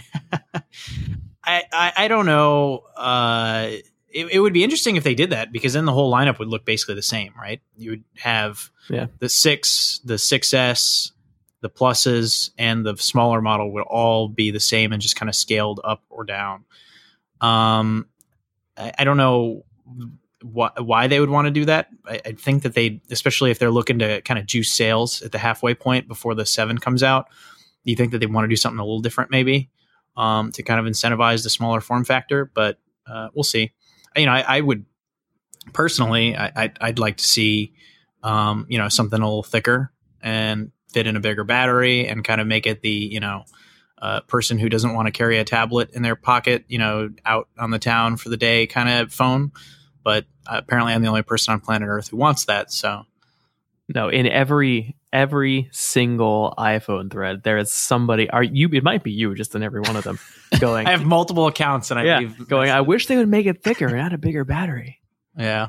I, I, I don't know. Uh, it, it would be interesting if they did that because then the whole lineup would look basically the same, right? You would have Yeah. the six, the 6S, the pluses, and the smaller model would all be the same and just kind of scaled up or down. Um, I, I don't know why, why they would want to do that. I, I think that they, especially if they're looking to kind of juice sales at the halfway point before the seven comes out, Do you think that they want to do something a little different, maybe um, to kind of incentivize the smaller form factor. But uh, we'll see. You know, I, I would personally, I, I'd, I'd like to see, um, you know, something a little thicker and fit in a bigger battery and kind of make it the, you know, uh, person who doesn't want to carry a tablet in their pocket, you know, out on the town for the day kind of phone. But uh, apparently, I'm the only person on planet Earth who wants that. So No, in every every single iPhone thread, there is somebody. Are you? It might be you, just in every one of them, *laughs* going. I have multiple accounts, and I yeah, going. I wish they would make it thicker and add a bigger battery. yeah.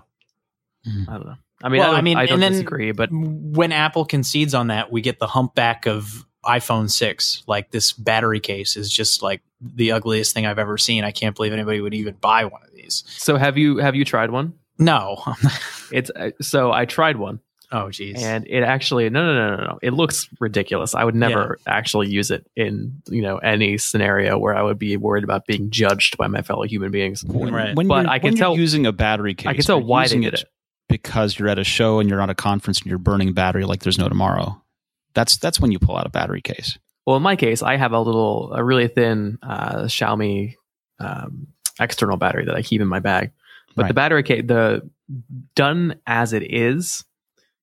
I don't know. I mean, Well, I, I don't, mean, I don't and then- disagree, but when Apple concedes on that, we get the humpback of iPhone 6. Like this battery case is just like the ugliest thing I've ever seen. I can't believe anybody would even buy one of these. so have you? Have you tried one? No. *laughs* It's uh, so I tried one, oh, geez. and it actually no no no no no. It looks ridiculous. I would never actually use it in you know any scenario where I would be worried about being judged by my fellow human beings. When, Right. when But you're, I can when you're tell- using a battery case. I can tell why they using did it. because you're at a show and you're on a conference and you're burning battery like there's no tomorrow. That's that's when you pull out a battery case. Well, in my case, I have a little, a really thin uh, Xiaomi um, external battery that I keep in my bag. But the battery case, the done as it is,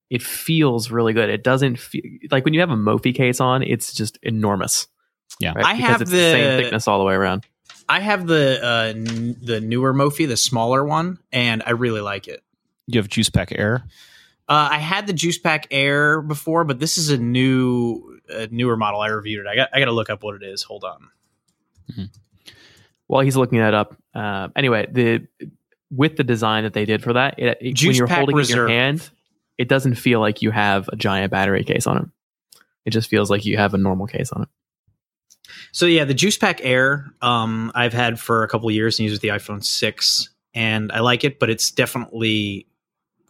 it feels really good. It doesn't feel like when you have a Mophie case on, it's just enormous. Yeah. right? I Because have it's the same thickness all the way around. I have the uh, n- the newer Mophie, the smaller one, and I really like it. You have Juice Pack Air. Uh, I had the Juice Pack Air before, but this is a new, a newer model. I reviewed it. I got, I got to look up what it is. Hold on. While he's looking that up, uh, anyway, the with the design that they did for that, it, it- when you're holding it in your hand, it doesn't feel like you have a giant battery case on it. It just feels like you have a normal case on it. So yeah, the Juice Pack Air, um, I've had for a couple of years and use with the iPhone six, and I like it, but it's definitely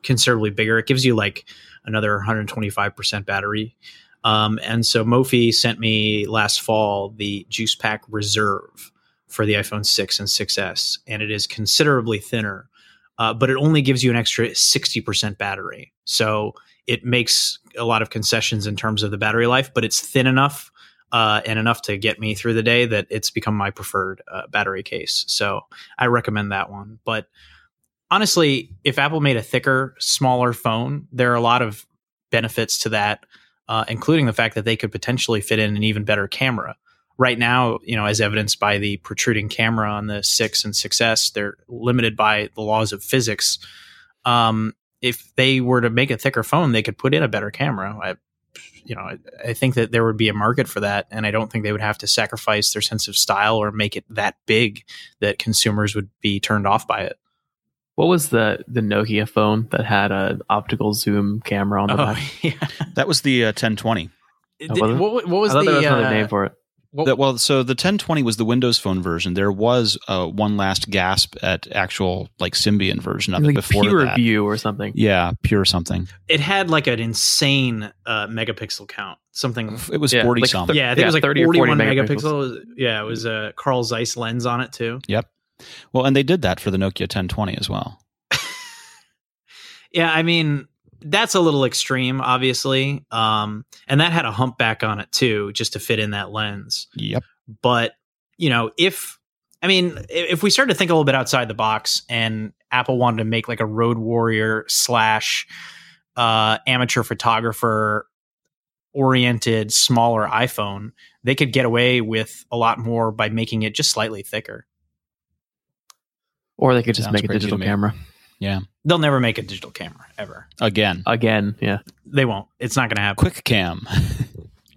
considerably bigger. It gives you like another 125 percent battery. Um, and so Mophie sent me last fall the Juice Pack Reserve for the iPhone 6 and 6S, and it is considerably thinner, uh, but it only gives you an extra 60% battery. So it makes a lot of concessions in terms of the battery life, but it's thin enough uh, and enough to get me through the day that it's become my preferred uh, battery case. So I recommend that one. But honestly, if Apple made a thicker, smaller phone, there are a lot of benefits to that, uh, including the fact that they could potentially fit in an even better camera. Right now, you know, as evidenced by the protruding camera on the 6 and 6S, they're limited by the laws of physics. Um, if they were to make a thicker phone, they could put in a better camera. I, you know, I, I think that there would be a market for that, and I don't think they would have to sacrifice their sense of style or make it that big that consumers would be turned off by it. What was the the Nokia phone that had a optical zoom camera on the Oh, back? *laughs* yeah. That was the uh, 1020. Oh, was what, what was I thought the there was another uh, name for it. Well- That- well, so the 1020 was the Windows Phone version. There was uh, one last gasp at actual like Symbian version of it before pure that. view or something. Yeah, pure something. It had like an insane uh, megapixel count. Something. It was Yeah, 40 like something. Yeah, I think Yeah, it was like 30 or 40 41 megapixels. megapixel. Yeah, it was a Carl Zeiss lens on it too. Well, and they did that for the Nokia 1020 as well. Yeah, I mean that's a little extreme, obviously, um, and that had a humpback on it too, just to fit in that lens. Yep. But you know, if I mean, if we started to think a little bit outside the box, and Apple wanted to make like a Road Warrior slash uh, amateur photographer oriented smaller iPhone, they could get away with a lot more by making it just slightly thicker. Or they could just Sounds make a digital camera. Yeah. They'll never make a digital camera ever. Again, Again, yeah. They won't. It's not going to happen. quick cam. *laughs*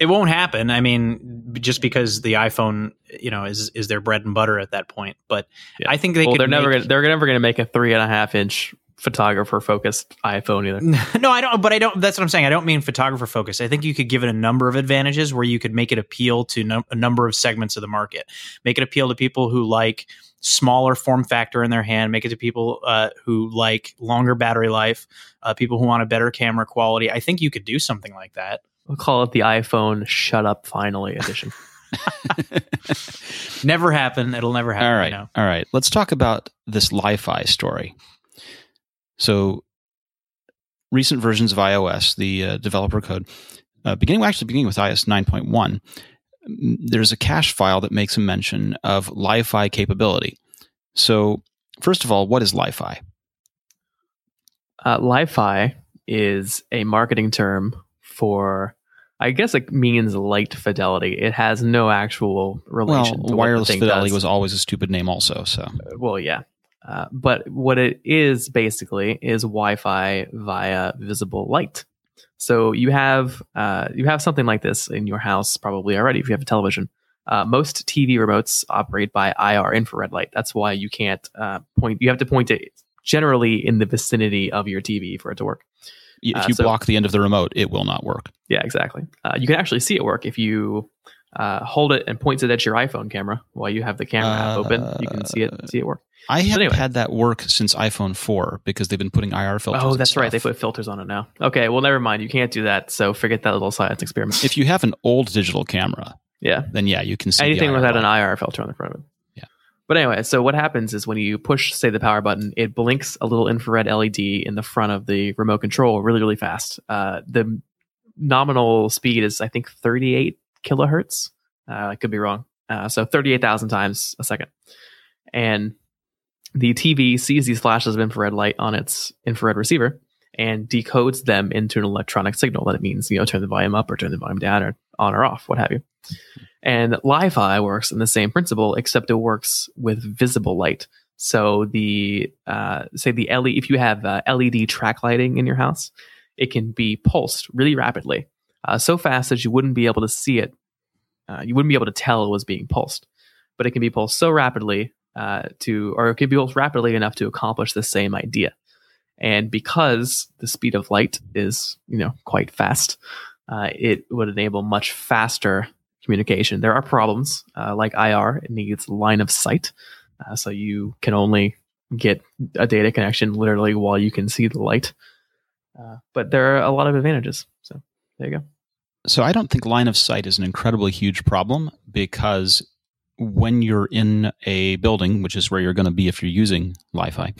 It won't happen. I mean, just because the iPhone, you know, is is their bread and butter at that point. But Yeah. I think they well, could. they're never make- gonna, they're never going to make a three and a half inch photographer focused iPhone either. *laughs* no, I don't. But I don't. That's what I'm saying. I don't mean photographer focused. I think you could give it a number of advantages where you could make it appeal to num- a number of segments of the market. Make it appeal to people who like smaller form factor in their hand. Make it to people uh, who like longer battery life. Uh, people who want a better camera quality. I think you could do something like that. We'll call it the iPhone Shut Up Finally edition. *laughs* Never happen. It'll never happen. All I right. know. All right. Let's talk about this Li-Fi story. So, recent versions of iOS, the uh, developer code, uh, beginning actually beginning with iOS 9.1, mm, there's a cache file that makes a mention of Li-Fi capability. So, first of all, what is Li-Fi? Uh, Li-Fi is a marketing term for, I guess it means light fidelity. It has no actual relation. Well, to what the wireless fidelity does. was always a stupid name, also. So, well, yeah. Uh, but what it is basically is Wi-Fi via visible light. So you have uh, you have something like this in your house probably already if you have a television. Uh, most TV remotes operate by IR infrared light. That's why you can't uh, point. You have to point it generally in the vicinity of your TV for it to work. if Uh, you so- block the end of the remote, it will not work. Yeah, exactly. Uh, you can actually see it work if you uh, hold it and point it at your iPhone camera while you have the camera app open. You can see it see it work. I have anyway. had that work since iPhone 4 because they've been putting IR filters. Oh, that's right. They put filters on it now. Okay, well, never mind. You can't do that. So forget that little science experiment. if you have an old digital camera, *laughs* yeah, then yeah, you can see anything without an. IR filter on the front of it. Yeah. But anyway, so what happens is when you push, say, the power button, it blinks a little infrared LED in the front of the remote control really, really fast. Uh, the nominal speed is, I think, 38 kilohertz. Uh, I could be wrong. Uh, so 38,000 times a second. And the TV sees these flashes of infrared light on its infrared receiver and decodes them into an electronic signal that it means, you know, turn the volume up or turn the volume down or on or off, what have you. And Li-Fi works in the same principle, except it works with visible light. So the uh, say the LED, if you have uh, LED track lighting in your house, it can be pulsed really rapidly, uh, so fast that you wouldn't be able to see it. Uh, you wouldn't be able to tell it was being pulsed, but it can be pulsed so rapidly uh, to, or it can be pulsed rapidly enough to accomplish the same idea. And because the speed of light is, you know, quite fast, uh, it would enable much faster communication. There are problems uh, like IR; it needs line of sight, uh, so you can only get a data connection literally while you can see the light. Uh, but there are a lot of advantages. So there you go. So I don't think line of sight is an incredibly huge problem because when you're in a building, which is where you're going to be if you're using Li-Fi,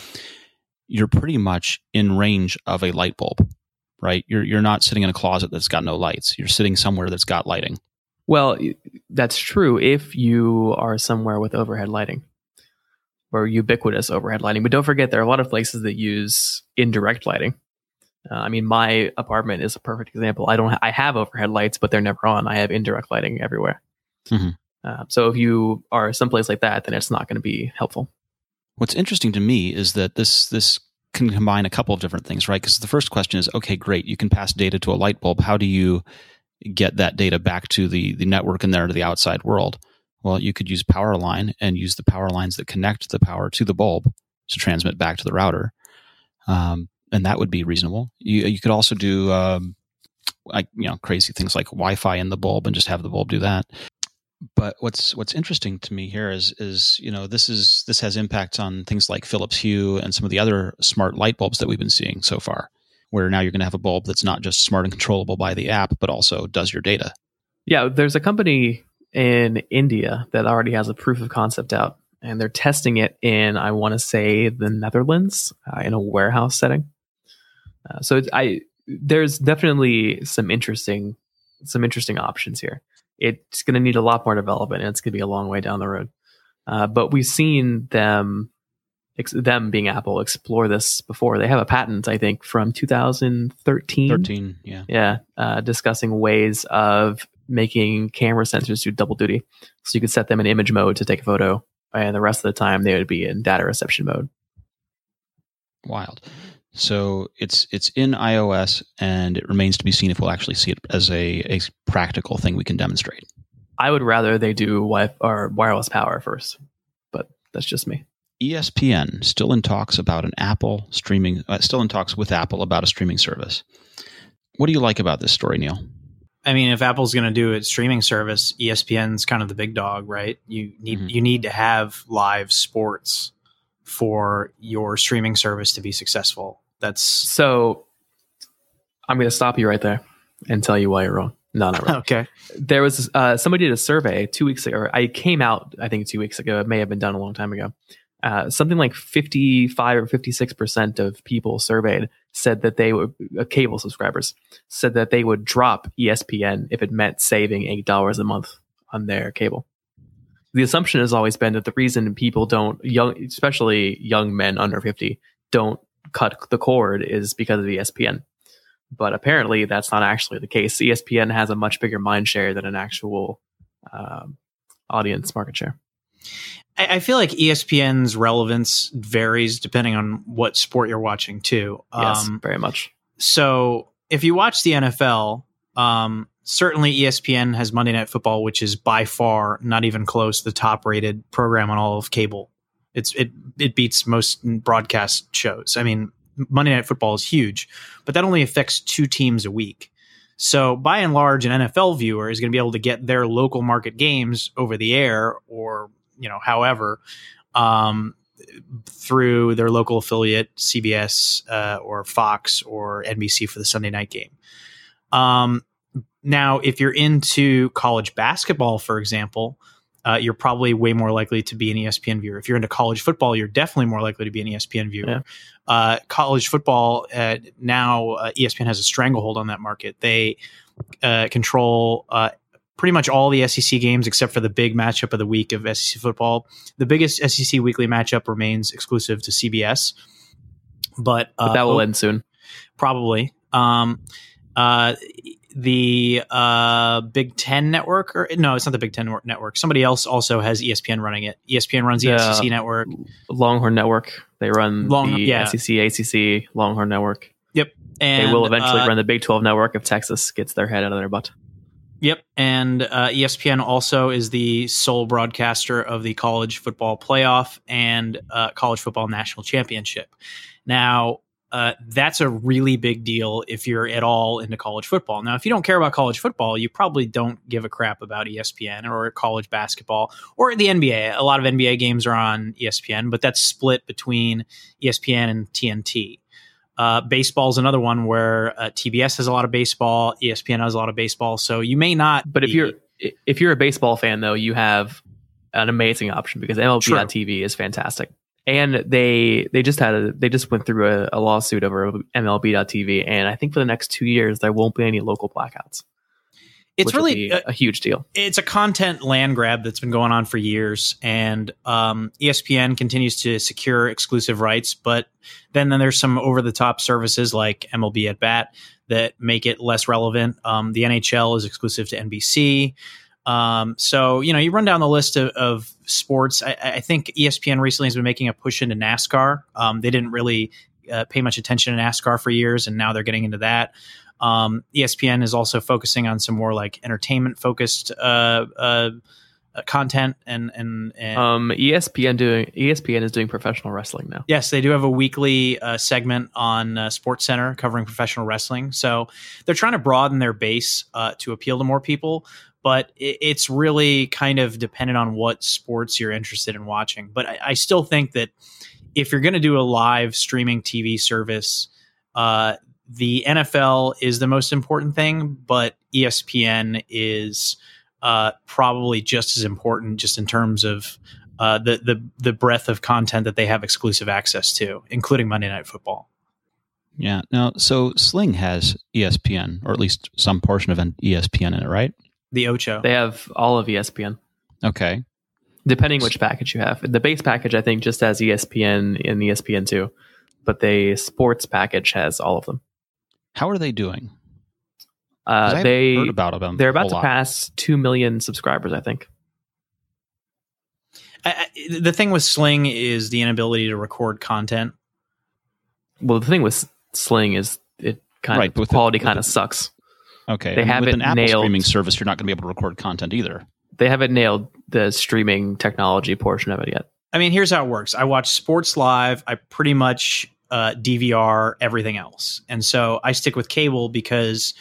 you're pretty much in range of a light bulb, right? You're you're not sitting in a closet that's got no lights. You're sitting somewhere that's got lighting. Well, that's true if you are somewhere with overhead lighting or ubiquitous overhead lighting. But don't forget, there are a lot of places that use indirect lighting. Uh, I mean, my apartment is a perfect example. I don't. Ha- I have overhead lights, but they're never on. I have indirect lighting everywhere. Mhm. Uh, so if you are someplace like that, then it's not going to be helpful. What's interesting to me is that this this can combine a couple of different things, right? Because the first question is, okay, great, you can pass data to a light bulb. How do you get that data back to the the network and there to the outside world? Well, you could use power line and use the power lines that connect the power to the bulb to transmit back to the router, um, and that would be reasonable. You you could also do um, like you know crazy things like Wi-Fi in the bulb and just have the bulb do that. But what's what's interesting to me here is is you know this is this has impacts on things like Philips Hue and some of the other smart light bulbs that we've been seeing so far, where now you're going to have a bulb that's not just smart and controllable by the app, but also does your data. Yeah, there's a company in India that already has a proof of concept out, and they're testing it in I want to say the Netherlands uh, in a warehouse setting. Uh, so I there's definitely some interesting some interesting options here it's going to need a lot more development and it's going to be a long way down the road. Uh, but we've seen them, ex- them being Apple, explore this before. They have a patent, I think, from 2013. 13, yeah. Yeah, uh, discussing ways of making camera sensors do double duty. So you could set them in image mode to take a photo, and the rest of the time they would be in data reception mode. Wild. So it's it's in iOS, and it remains to be seen if we'll actually see it as a, a practical thing we can demonstrate. I would rather they do wi- or wireless power first, but that's just me. ESPN still in talks about an Apple streaming, uh, still in talks with Apple about a streaming service. What do you like about this story, Neil? I mean, if Apple's going to do its streaming service, ESPN's kind of the big dog, right? You need mm-hmm. you need to have live sports for your streaming service to be successful. That's so. I'm going to stop you right there and tell you why you're wrong. No, not really. *laughs* okay. There was uh, somebody did a survey two weeks ago. I came out, I think, two weeks ago. It may have been done a long time ago. Uh, something like 55 or 56 percent of people surveyed said that they would uh, cable subscribers said that they would drop espn if it meant saving eight dollars a month on their cable the assumption has always been that the reason people don't young especially young men under 50 don't cut the cord is because of espn but apparently that's not actually the case. Espn has a much bigger mind share than an actual um, audience market share. I, feel like espn's relevance varies depending on what sport you're watching too. Yes um, very much. so if you watch the nfl um, certainly ESPN has Monday Night Football, which is by far not even close the top rated program on all of cable. It's it it beats most broadcast shows. I mean, Monday Night Football is huge, but that only affects two teams a week. So by and large, an NFL viewer is going to be able to get their local market games over the air, or you know, however, um, through their local affiliate, CBS uh, or Fox or NBC for the Sunday night game. Um, now, if you're into college basketball, for example, uh, you're probably way more likely to be an ESPN viewer. If you're into college football, you're definitely more likely to be an ESPN viewer. Yeah. Uh, college football uh, now, uh, ESPN has a stranglehold on that market. They uh, control uh, pretty much all the SEC games except for the big matchup of the week of SEC football. The biggest SEC weekly matchup remains exclusive to CBS, but, but that will end soon, probably. Um, the uh, Big Ten network, or no, it's not the Big Ten network. Somebody else also has ESPN running it. ESPN runs the SEC network, Longhorn Network. They run Long, the yeah. SEC, ACC, Longhorn Network. Yep, and they will eventually uh, run the Big Twelve network if Texas gets their head out of their butt. Yep, and uh, ESPN also is the sole broadcaster of the college football playoff and uh, college football national championship. Now, uh, that's a really big deal if you're at all into college football. Now, if you don't care about college football, you probably don't give a crap about ESPN or college basketball or the NBA. A lot of NBA games are on ESPN, but that's split between ESPN and TNT. Uh, baseball is another one where uh, TBS has a lot of baseball, ESPN has a lot of baseball. So you may not. But be, if you're if you're a baseball fan, though, you have an amazing option because MLB.TV is fantastic and they they just had a, they just went through a, a, lawsuit over MLB.TV, and I think for the next two years there won't be any local blackouts. It's really a, a, huge deal. It's a content land grab that's been going on for years, and um, ESPN continues to secure exclusive rights. But then, then there's some over the top services like MLB at Bat that make it less relevant. Um, the NHL is exclusive to NBC. Um, so you know, you run down the list of, of sports. I, I, think ESPN recently has been making a push into NASCAR. Um, they didn't really uh, pay much attention to NASCAR for years, and now they're getting into that. Um, ESPN is also focusing on some more like entertainment focused uh, uh, uh, content and and, and um, ESPN doing ESPN is doing professional wrestling now. Yes, they do have a weekly uh, segment on uh, Sports Center covering professional wrestling. So they're trying to broaden their base uh, to appeal to more people. But it, it's really kind of dependent on what sports you're interested in watching. But I, I still think that if you're going to do a live streaming TV service, uh, the NFL is the most important thing, but ESPN is uh, probably just as important, just in terms of uh, the the the breadth of content that they have exclusive access to, including Monday Night Football. Yeah. Now, so Sling has ESPN, or at least some portion of ESPN in it, right? The Ocho. They have all of ESPN, Okay. depending which package you have. The base package, I think, just has ESPN and ESPN two, but the sports package has all of them. How are they doing? Uh, haven't they heard about them. they're about to lot. pass two million subscribers, I think. I, I, the thing with Sling is the inability to record content. Well, the thing with Sling is it kind Right, of the- quality kind of sucks. Okay. they and have with an Apple nailed. streaming service, you're not going to be able to record content either. They haven't nailed the streaming technology portion of it yet. I mean, here's how it works. I watch sports live. I pretty much uh, DVR everything else, and so I stick with cable because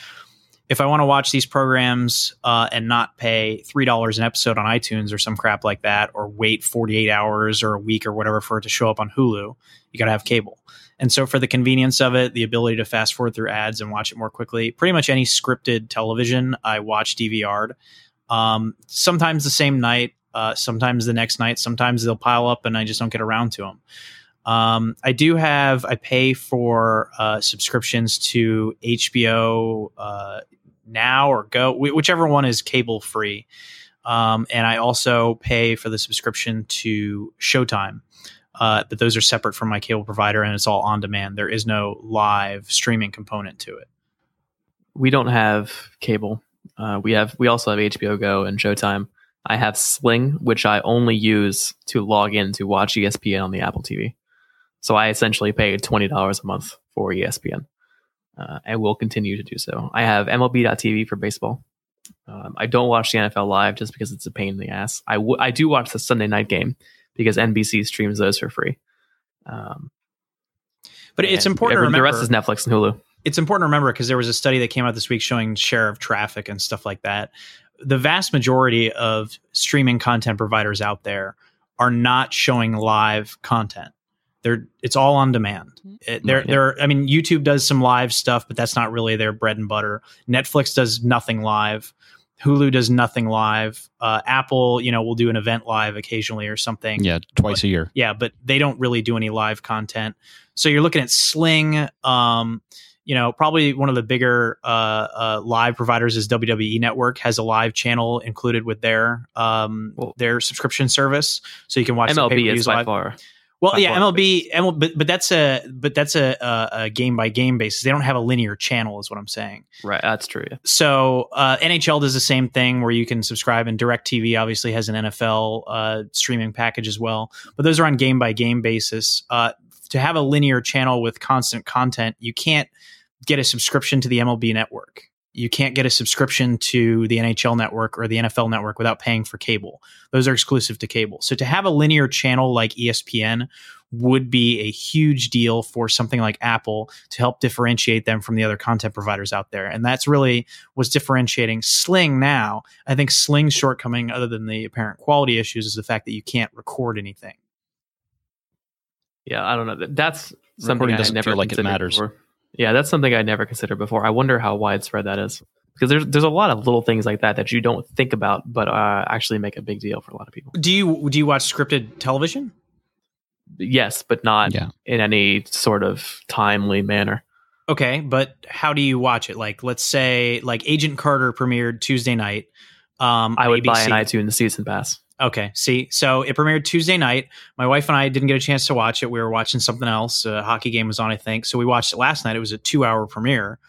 if I want to watch these programs uh, and not pay three dollars an episode on iTunes or some crap like that, or wait 48 hours or a week or whatever for it to show up on Hulu, you got to have cable. And so, for the convenience of it, the ability to fast forward through ads and watch it more quickly, pretty much any scripted television I watch DVR'd. Um, sometimes the same night, uh, sometimes the next night, sometimes they'll pile up and I just don't get around to them. Um, I do have, I pay for uh, subscriptions to HBO uh, Now or Go, whichever one is cable free. Um, and I also pay for the subscription to Showtime. Uh, but those are separate from my cable provider and it's all on demand. There is no live streaming component to it. We don't have cable. Uh, we have we also have HBO Go and Showtime. I have Sling, which I only use to log in to watch ESPN on the Apple TV. So I essentially pay twenty dollars a month for ESPN, uh, and will continue to do so. I have MLB.TV for baseball. Um, I don't watch the NFL live just because it's a pain in the ass. I, w- I do watch the Sunday night game because NBC streams those for free. Um, But it's and important to remember. The rest is Netflix and Hulu. it's important to remember because there was a study that came out this week showing share of traffic and stuff like that. The vast majority of streaming content providers out there are not showing live content. They're it's all on demand. It, they're Right. they're I mean YouTube does some live stuff, but that's not really their bread and butter. Netflix does nothing live. Hulu does nothing live. Uh, Apple, you know, will do an event live occasionally or something. Yeah, twice a year. Yeah, but they don't really do any live content. So you're looking at Sling. Um, you know, probably one of the bigger uh, uh, live providers is WWE Network has a live channel included with their um, Well- their subscription service, so you can watch the MLB pay-per-views is by live. far. Well, yeah, MLB, MLB, but but that's a but that's a, a, a game by game basis. They don't have a linear channel, is what I'm saying Right, that's true. So uh, NHL does the same thing where you can subscribe, and DirecTV obviously has an NFL uh, streaming package as well. But those are on game by game basis. Uh, to have a linear channel with constant content, you can't get a subscription to the MLB network. You can't get a subscription to the NHL network or the NFL network without paying for cable. Those are exclusive to cable. So to have a linear channel like ESPN would be a huge deal for something like Apple to help differentiate them from the other content providers out there. And that's really was differentiating Sling now. I think Sling's shortcoming, other than the apparent quality issues, is the fact that you can't record anything. Yeah, I don't know. That's something Recording doesn't never feel like it matters. Before. Yeah, that's something I never considered before. I wonder how widespread that is because there's there's a lot of little things like that that you don't think about, but uh, actually make a big deal for a lot of people. Do you do you watch scripted television? Yes, but not Yeah. in any sort of timely manner. Okay, but how do you watch it? Like, let's say, like Agent Carter premiered Tuesday night. Um, I on would buy ABC. an iTunes the season pass. Okay. See, so it premiered Tuesday night. My wife and I didn't get a chance to watch it. We were watching something else. A hockey game was on, I think. So we watched it last night. It was a two-hour premiere,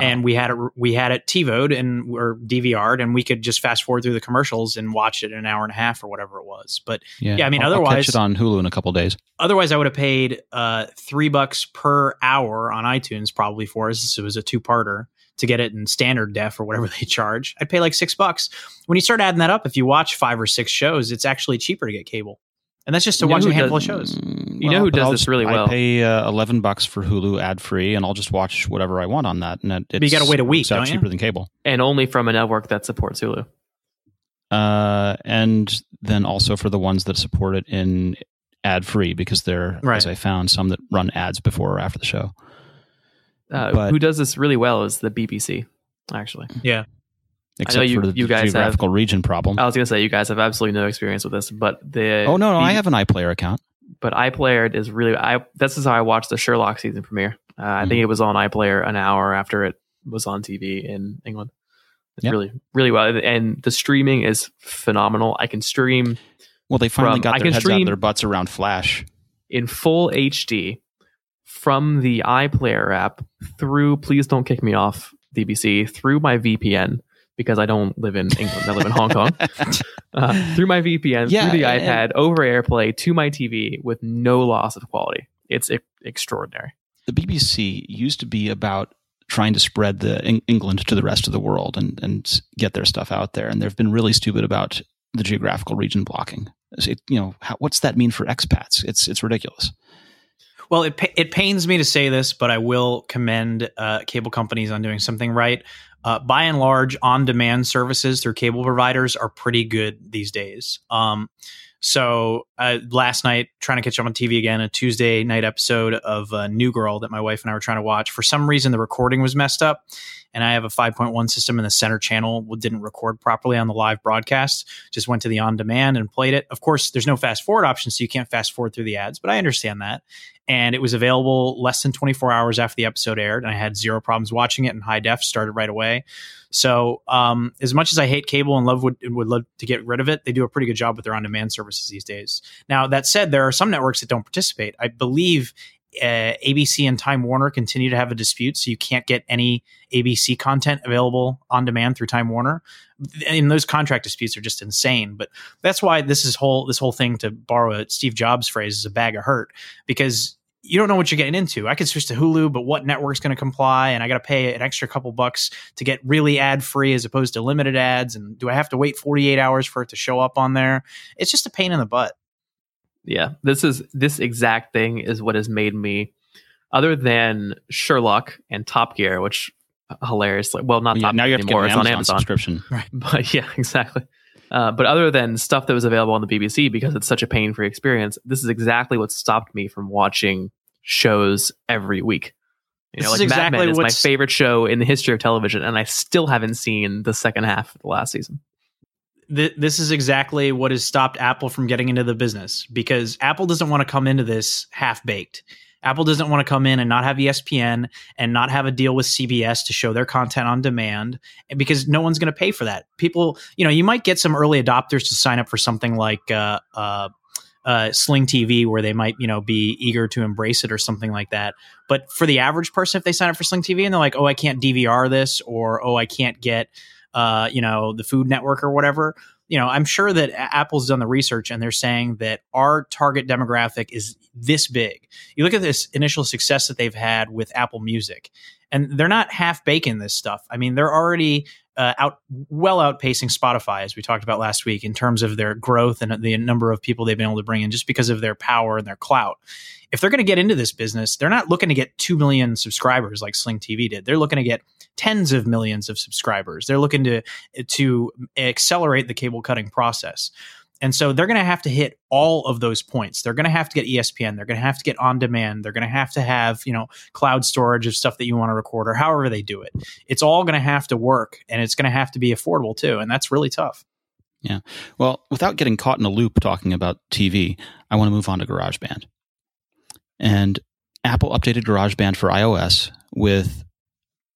and we had it. We had it TiVoed and or DVR'd, and we could just fast forward through the commercials and watch it in an hour and a half or whatever it was. But Yeah, Yeah, I mean, I'll- I'll otherwise- catch it on Hulu in a couple days. otherwise, I would have paid uh, three bucks per hour on iTunes probably for us. It was a two-parter to get it in standard def or whatever *laughs* they charge. I'd pay like six bucks. When you start adding that up, if you watch five or six shows, it's actually cheaper to get cable, and that's just to You watch a handful does- of shows. Mm, You know who does I'll this just- really well? I pay uh, eleven bucks for Hulu ad free, and I'll just watch whatever I want on that. And it, you gotta wait a week, works out don't you? cheaper than cable. and only from a network that supports Hulu. uh, and then also for the ones that support it in ad free because there, Right. as I found, some that run ads before or after the show. Uh, But- who does this really well is the BBC. Actually, Yeah. Except you- for the you guys have- geographical region problem. I was gonna say you guys have absolutely no experience with this, but the oh no, no, the- I have an iPlayer account. but iPlayer is really I. This is how I watched the Sherlock season premiere. Uh, I Mm-hmm. think it was on iPlayer an hour after it was on TV in England. It's Yeah. really, really well, and the streaming is phenomenal. I can stream Well, they finally From- got I their can heads out of their butts around Flash. in full HD from the iPlayer app through. Please don't kick me off BBC through my VPN because I don't live in England. I live in Hong Kong. *laughs* Uh, through my VPN, Yeah, through the and- iPad, over AirPlay to my TV with no loss of quality. It's e- extraordinary. the BBC used to be about trying to spread the Eng- England to the rest of the world and and get their stuff out there, and they've been really stupid about the geographical region blocking. It, you know, how, what's that mean for expats? It's it's ridiculous. Well, it it pains me to say this, but I will commend uh, cable companies on doing something right. Uh, by and large, on-demand services through cable providers are pretty good these days. Um, so uh, last night, trying to catch up on TV again, a Tuesday night episode of uh, New Girl that my wife and I were trying to watch. For some reason, the recording was messed up, and I have a 5.1 system, and the center channel didn't record properly on the live broadcast. Just went to the on-demand and played it. Of course, there's no fast forward option, so you can't fast forward through the ads, but I understand that and it was available less than 24 hours after the episode aired and i had zero problems watching it in high def started right away so um, as much as i hate cable and love would, would love to get rid of it they do a pretty good job with their on-demand services these days now that said there are some networks that don't participate i believe uh, ABC and Time Warner continue to have a dispute, so you can't get any ABC content available on demand through Time Warner. And those contract disputes are just insane. But that's why this is whole this whole thing, to borrow a Steve Jobs phrase, is a bag of hurt because you don't know what you're getting into. I could switch to Hulu, but what network's going to comply? And I got to pay an extra couple bucks to get really ad free as opposed to limited ads. And do I have to wait 48 hours for it to show up on there? It's just a pain in the butt. Yeah, this is this exact thing is what has made me, other than Sherlock and Top Gear, which uh, hilarious. Like, well, not Yeah, Top now you Gear have to get anymore. an It's on Amazon, Amazon. subscription. *laughs* But yeah, exactly. Uh, but other than stuff that was available on the BBC because it's such a pain-free experience, this is exactly what stopped me from watching shows every week. You This know, is like Mad Men is my favorite show in the history of television, and I still haven't seen the second half of the last season. Th- this is exactly what has stopped Apple from getting into the business because Apple doesn't want to come into this half baked. Apple doesn't want to come in and not have ESPN and not have a deal with CBS to show their content on demand because no one's going to pay for that. People, you know, you might get some early adopters to sign up for something like uh, uh, uh, Sling TV where they might, you know, be eager to embrace it or something like that. But for the average person, if they sign up for Sling TV and they're like, oh, I can't DVR this or oh, I can't get, uh, you know, the Food Network or whatever, you know, I'm sure that Apple's done the research and they're saying that our target demographic is this big. You look at this initial success that they've had with Apple Music, and they're not half baking this stuff. I mean, they're already uh, out well outpacing Spotify, as we talked about last week, in terms of their growth and the number of people they've been able to bring in, just because of their power and their clout. If they're going to get into this business, they're not looking to get two million subscribers like Sling TV did. They're looking to get tens of millions of subscribers. They're looking to to accelerate the cable cutting process. And so they're going to have to hit all of those points. They're going to have to get ESPN. They're going to have to get on demand. They're going to have to have, you know, cloud storage of stuff that you want to record or however they do it. It's all going to have to work and it's going to have to be affordable too. And that's really tough. Yeah. Well, without getting caught in a loop talking about TV, I want to move on to GarageBand. And Apple updated GarageBand for iOS with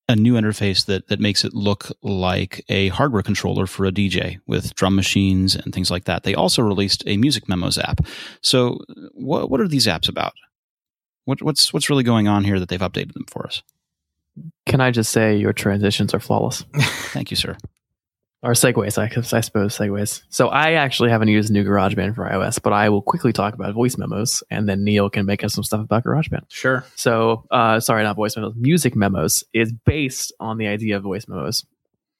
a new interface that that makes it look like a hardware controller for a DJ with drum machines and things like that. They also released a music memos app. So, what what are these apps about? What, what's what's really going on here that they've updated them for us? Can I just say your transitions are flawless? Thank you, sir. Or segues, I, I suppose segues. So I actually haven't used new GarageBand for iOS, but I will quickly talk about voice memos, and then Neil can make us some stuff about GarageBand. Sure. So, uh, sorry, not voice memos. Music memos is based on the idea of voice memos.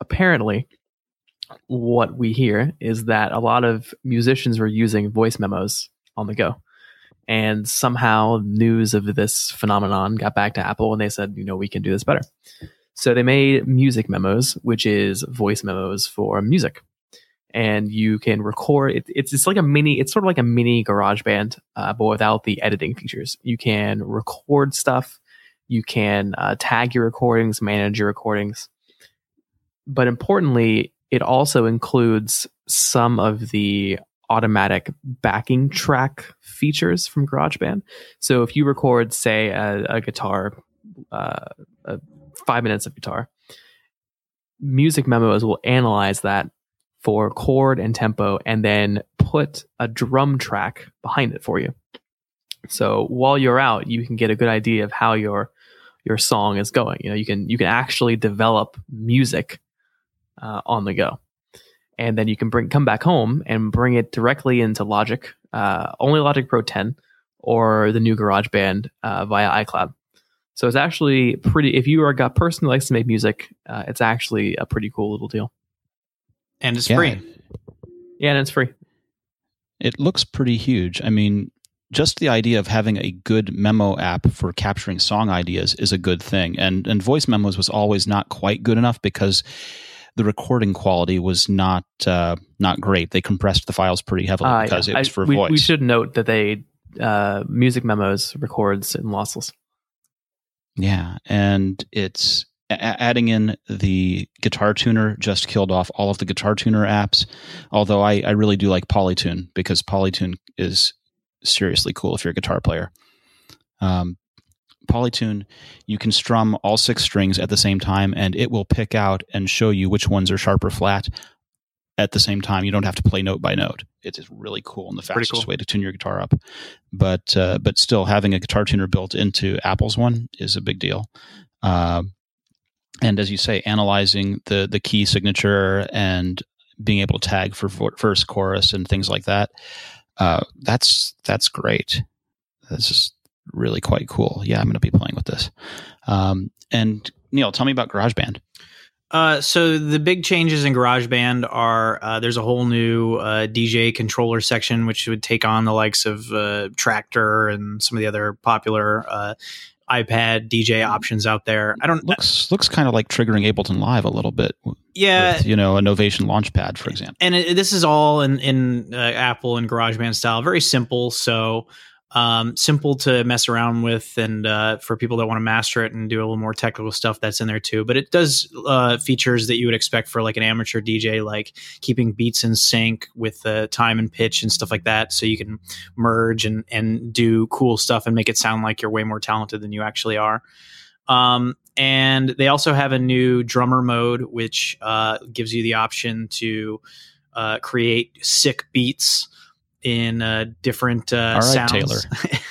Apparently, what we hear is that a lot of musicians were using voice memos on the go. And somehow news of this phenomenon got back to Apple and they said, you know, we can do this better. So they made music memos, which is voice memos for music. and you can record. It, it's it's like a mini. It's sort of like a mini GarageBand, uh, but without the editing features. You can record stuff. You can uh, tag your recordings, manage your recordings. But importantly, it also includes some of the automatic backing track features from GarageBand. So if you record, say, a, a guitar, uh, a five minutes of guitar, Music Memos will analyze that for chord and tempo and then put a drum track behind it for you. So while you're out, you can get a good idea of how your your song is going. You know, you can you can actually develop music uh, on the go, and then you can bring come back home and bring it directly into Logic, uh, only Logic Pro 10 or the new GarageBand uh, via iCloud. So it's actually pretty. If you are a person who likes to make music, uh, it's actually a pretty cool little deal. And it's Yeah. free. Yeah, and it's free. It looks pretty huge. I mean, just the idea of having a good memo app for capturing song ideas is a good thing. And and voice memos was always not quite good enough because the recording quality was not uh, not great. They compressed the files pretty heavily Uh, because yeah. it was I- for we, voice. we should note that they uh, music memos records in lossless. Yeah, and it's adding in the guitar tuner just killed off all of the guitar tuner apps. Although I, I really do like Polytune because Polytune is seriously cool if you're a guitar player. Um, Polytune, you can strum all six strings at the same time, and it will pick out and show you which ones are sharp or flat at the same time. You don't have to play note by note. It is really cool and the fastest cool. way to tune your guitar up. But uh, but still, having a guitar tuner built into Apple's one is a big deal. Um, and as you say, analyzing the the key signature and being able to tag for first chorus and things like that, uh, that's that's great. This is really quite cool. Yeah, I'm going to be playing with this. Um, and Neil, tell me about GarageBand. Uh, so the big changes in GarageBand are uh, there's a whole new uh, DJ controller section, which would take on the likes of uh, Traktor and some of the other popular uh, iPad DJ options out there. I don't. Looks looks kind of like triggering Ableton Live a little bit. yeah, with, you know, a Novation Launchpad, for example. and it, this is all in in uh, Apple and GarageBand style. Very simple, so um, simple to mess around with, and uh, for people that want to master it and do a little more technical stuff, that's in there too. But it does uh, features that you would expect for like an amateur DJ, like keeping beats in sync with the time and pitch and stuff like that, so you can merge and and do cool stuff and make it sound like you're way more talented than you actually are. Um, and they also have a new drummer mode, which uh, gives you the option to uh, create sick beats in uh, different uh, All right, sounds. Taylor.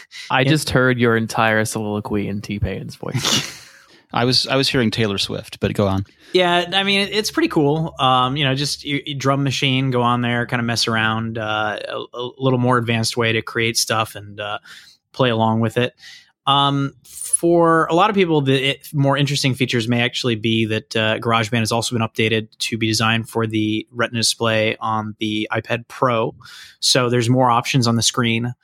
*laughs* I Yeah. just heard your entire soliloquy in T-Pain's voice. *laughs* I was I was hearing Taylor Swift, but go on. yeah, I mean, it- it's pretty cool. Um, you know, just your, your drum machine, go on there, kind of mess around, uh, a, a little more advanced way to create stuff and uh, play along with it. Um, for a lot of people, the it, more interesting features may actually be that uh, GarageBand has also been updated to be designed for the Retina display on the iPad Pro. So there's more options on the screen.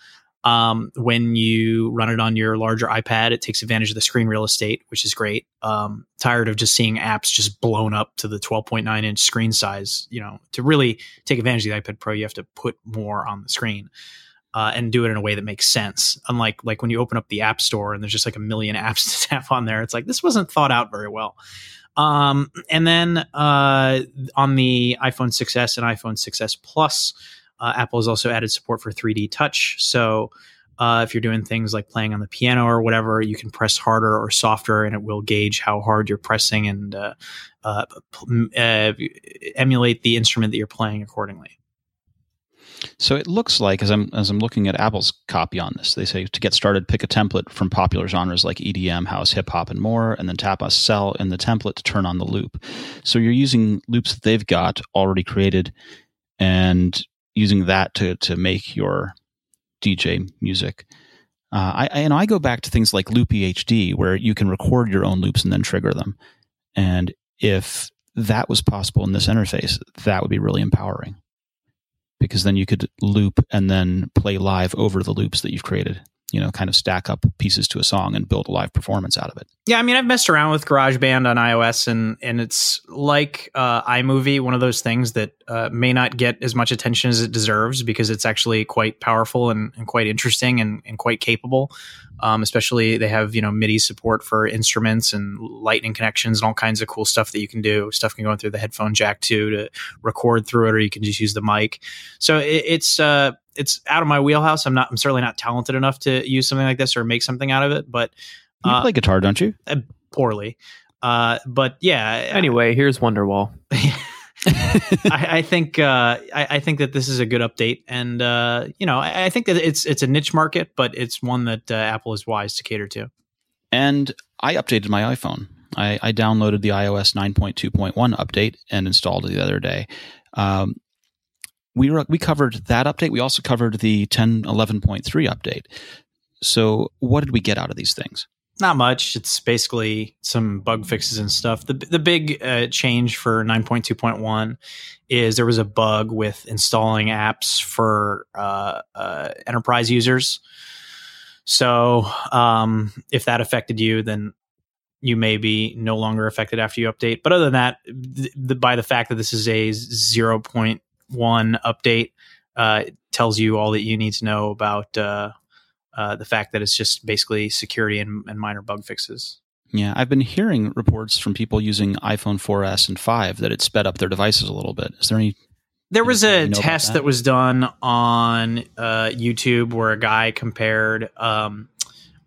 Um, when you run it on your larger iPad, it takes advantage of the screen real estate, which is great. Um, tired of just seeing apps just blown up to the 12.9 inch screen size. You know, to really take advantage of the iPad Pro, you have to put more on the screen uh, and do it in a way that makes sense. Unlike like when you open up the App Store and there's just like a million *laughs* apps to tap on there, it's like this wasn't thought out very well. Um, and then uh, on the iPhone 6s and iPhone 6s Plus, uh, Apple has also added support for 3D Touch. So uh, if you're doing things like playing on the piano or whatever, you can press harder or softer, and it will gauge how hard you're pressing and uh, uh, p- uh, emulate the instrument that you're playing accordingly. So it looks like as I'm as I'm looking at Apple's copy on this, they say to get started, pick a template from popular genres like EDM, house, hip hop, and more, and then tap a cell in the template to turn on the loop. So you're using loops that they've got already created, and using that to to make your DJ music. Uh, I, I know I go back to things like Loopy HD, where you can record your own loops and then trigger them, and if that was possible in this interface, that would be really empowering because then you could loop and then play live over the loops that you've created. you know, kind of stack up pieces to a song and build a live performance out of it. Yeah, I mean, I've messed around with GarageBand on iOS, and and it's like uh, iMovie, one of those things that uh, may not get as much attention as it deserves because it's actually quite powerful and, and quite interesting and, and quite capable. Um, especially, they have you know MIDI support for instruments and Lightning connections and all kinds of cool stuff that you can do. Stuff can go in through the headphone jack too to record through it, or you can just use the mic. So it, it's uh, it's out of my wheelhouse. I'm not. I'm certainly not talented enough to use something like this or make something out of it. But you uh, play guitar, don't you? Uh, poorly. Uh, but yeah. Anyway, here's Wonderwall. *laughs* *laughs* I, I, think uh, I, I, think that this is a good update, and uh, you know I, I, think that it's it's a niche market, but it's one that uh, Apple is wise to cater to. And I updated my iPhone. I, downloaded the iOS 9.2.1 update and installed it the other day. Um, we were, we covered that update. We also covered the 10.11.3 update. So, what did we get out of these things? Not much. It's basically some bug fixes and stuff. The the big uh, change for 9.2.1 is there was a bug with installing apps for uh, uh, enterprise users. So, um, if that affected you, then you may be no longer affected after you update. But other than that, the, by the fact that this is a 0.1 update, uh, tells you all that you need to know about uh, the fact that it's just basically security and, and, minor bug fixes. Yeah, I've been hearing reports from people using iPhone 4S and 5 that it sped up their devices a little bit. Is there any? There was a test that? that? was done on uh, YouTube where a guy compared um,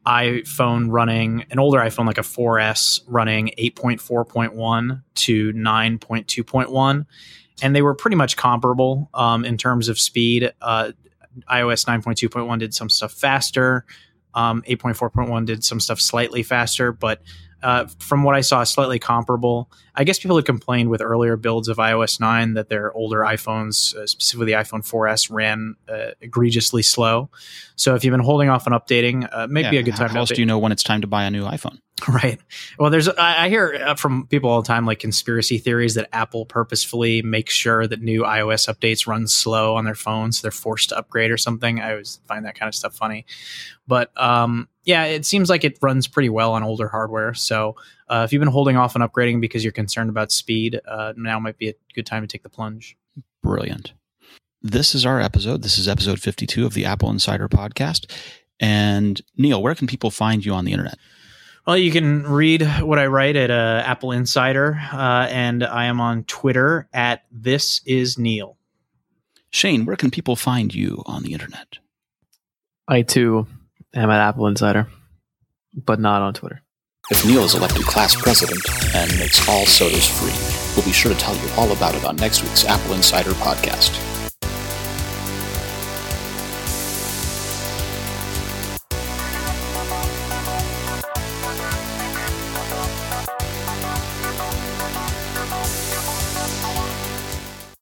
iPhone running an older iPhone, like a 4S, running 8.4.1 to 9.2.1 and they were pretty much comparable um, in terms of speed. Uh, iOS 9.2.1 did some stuff faster. Um, 8.4.1 did some stuff slightly faster, but uh, from what I saw, slightly comparable. I guess people had complained with earlier builds of iOS 9 that their older iPhones, uh, specifically the iPhone 4S, ran uh, egregiously slow. So if you've been holding off on updating, uh, maybe yeah, a good time. How else do you know when it's time to buy a new iPhone? *laughs* Right. Well, there's I, I hear uh, from people all the time like conspiracy theories that Apple purposefully makes sure that new iOS updates run slow on their phones, so they're forced to upgrade or something. I always find that kind of stuff funny, but um, yeah, it seems like it runs pretty well on older hardware. So uh, if you've been holding off on upgrading because you're concerned about speed, uh, now might be a good time to take the plunge. Brilliant. This is our episode. This is episode 52 of the AppleInsider podcast. And Neil, where can people find you on the internet? Well, you can read what I write at uh, AppleInsider, uh, and I am on Twitter at This Is Neil. Shane, where can people find you on the internet? I too am at AppleInsider, but not on Twitter. If Neil is elected class president and makes all sodas free, we'll be sure to tell you all about it on next week's AppleInsider podcast.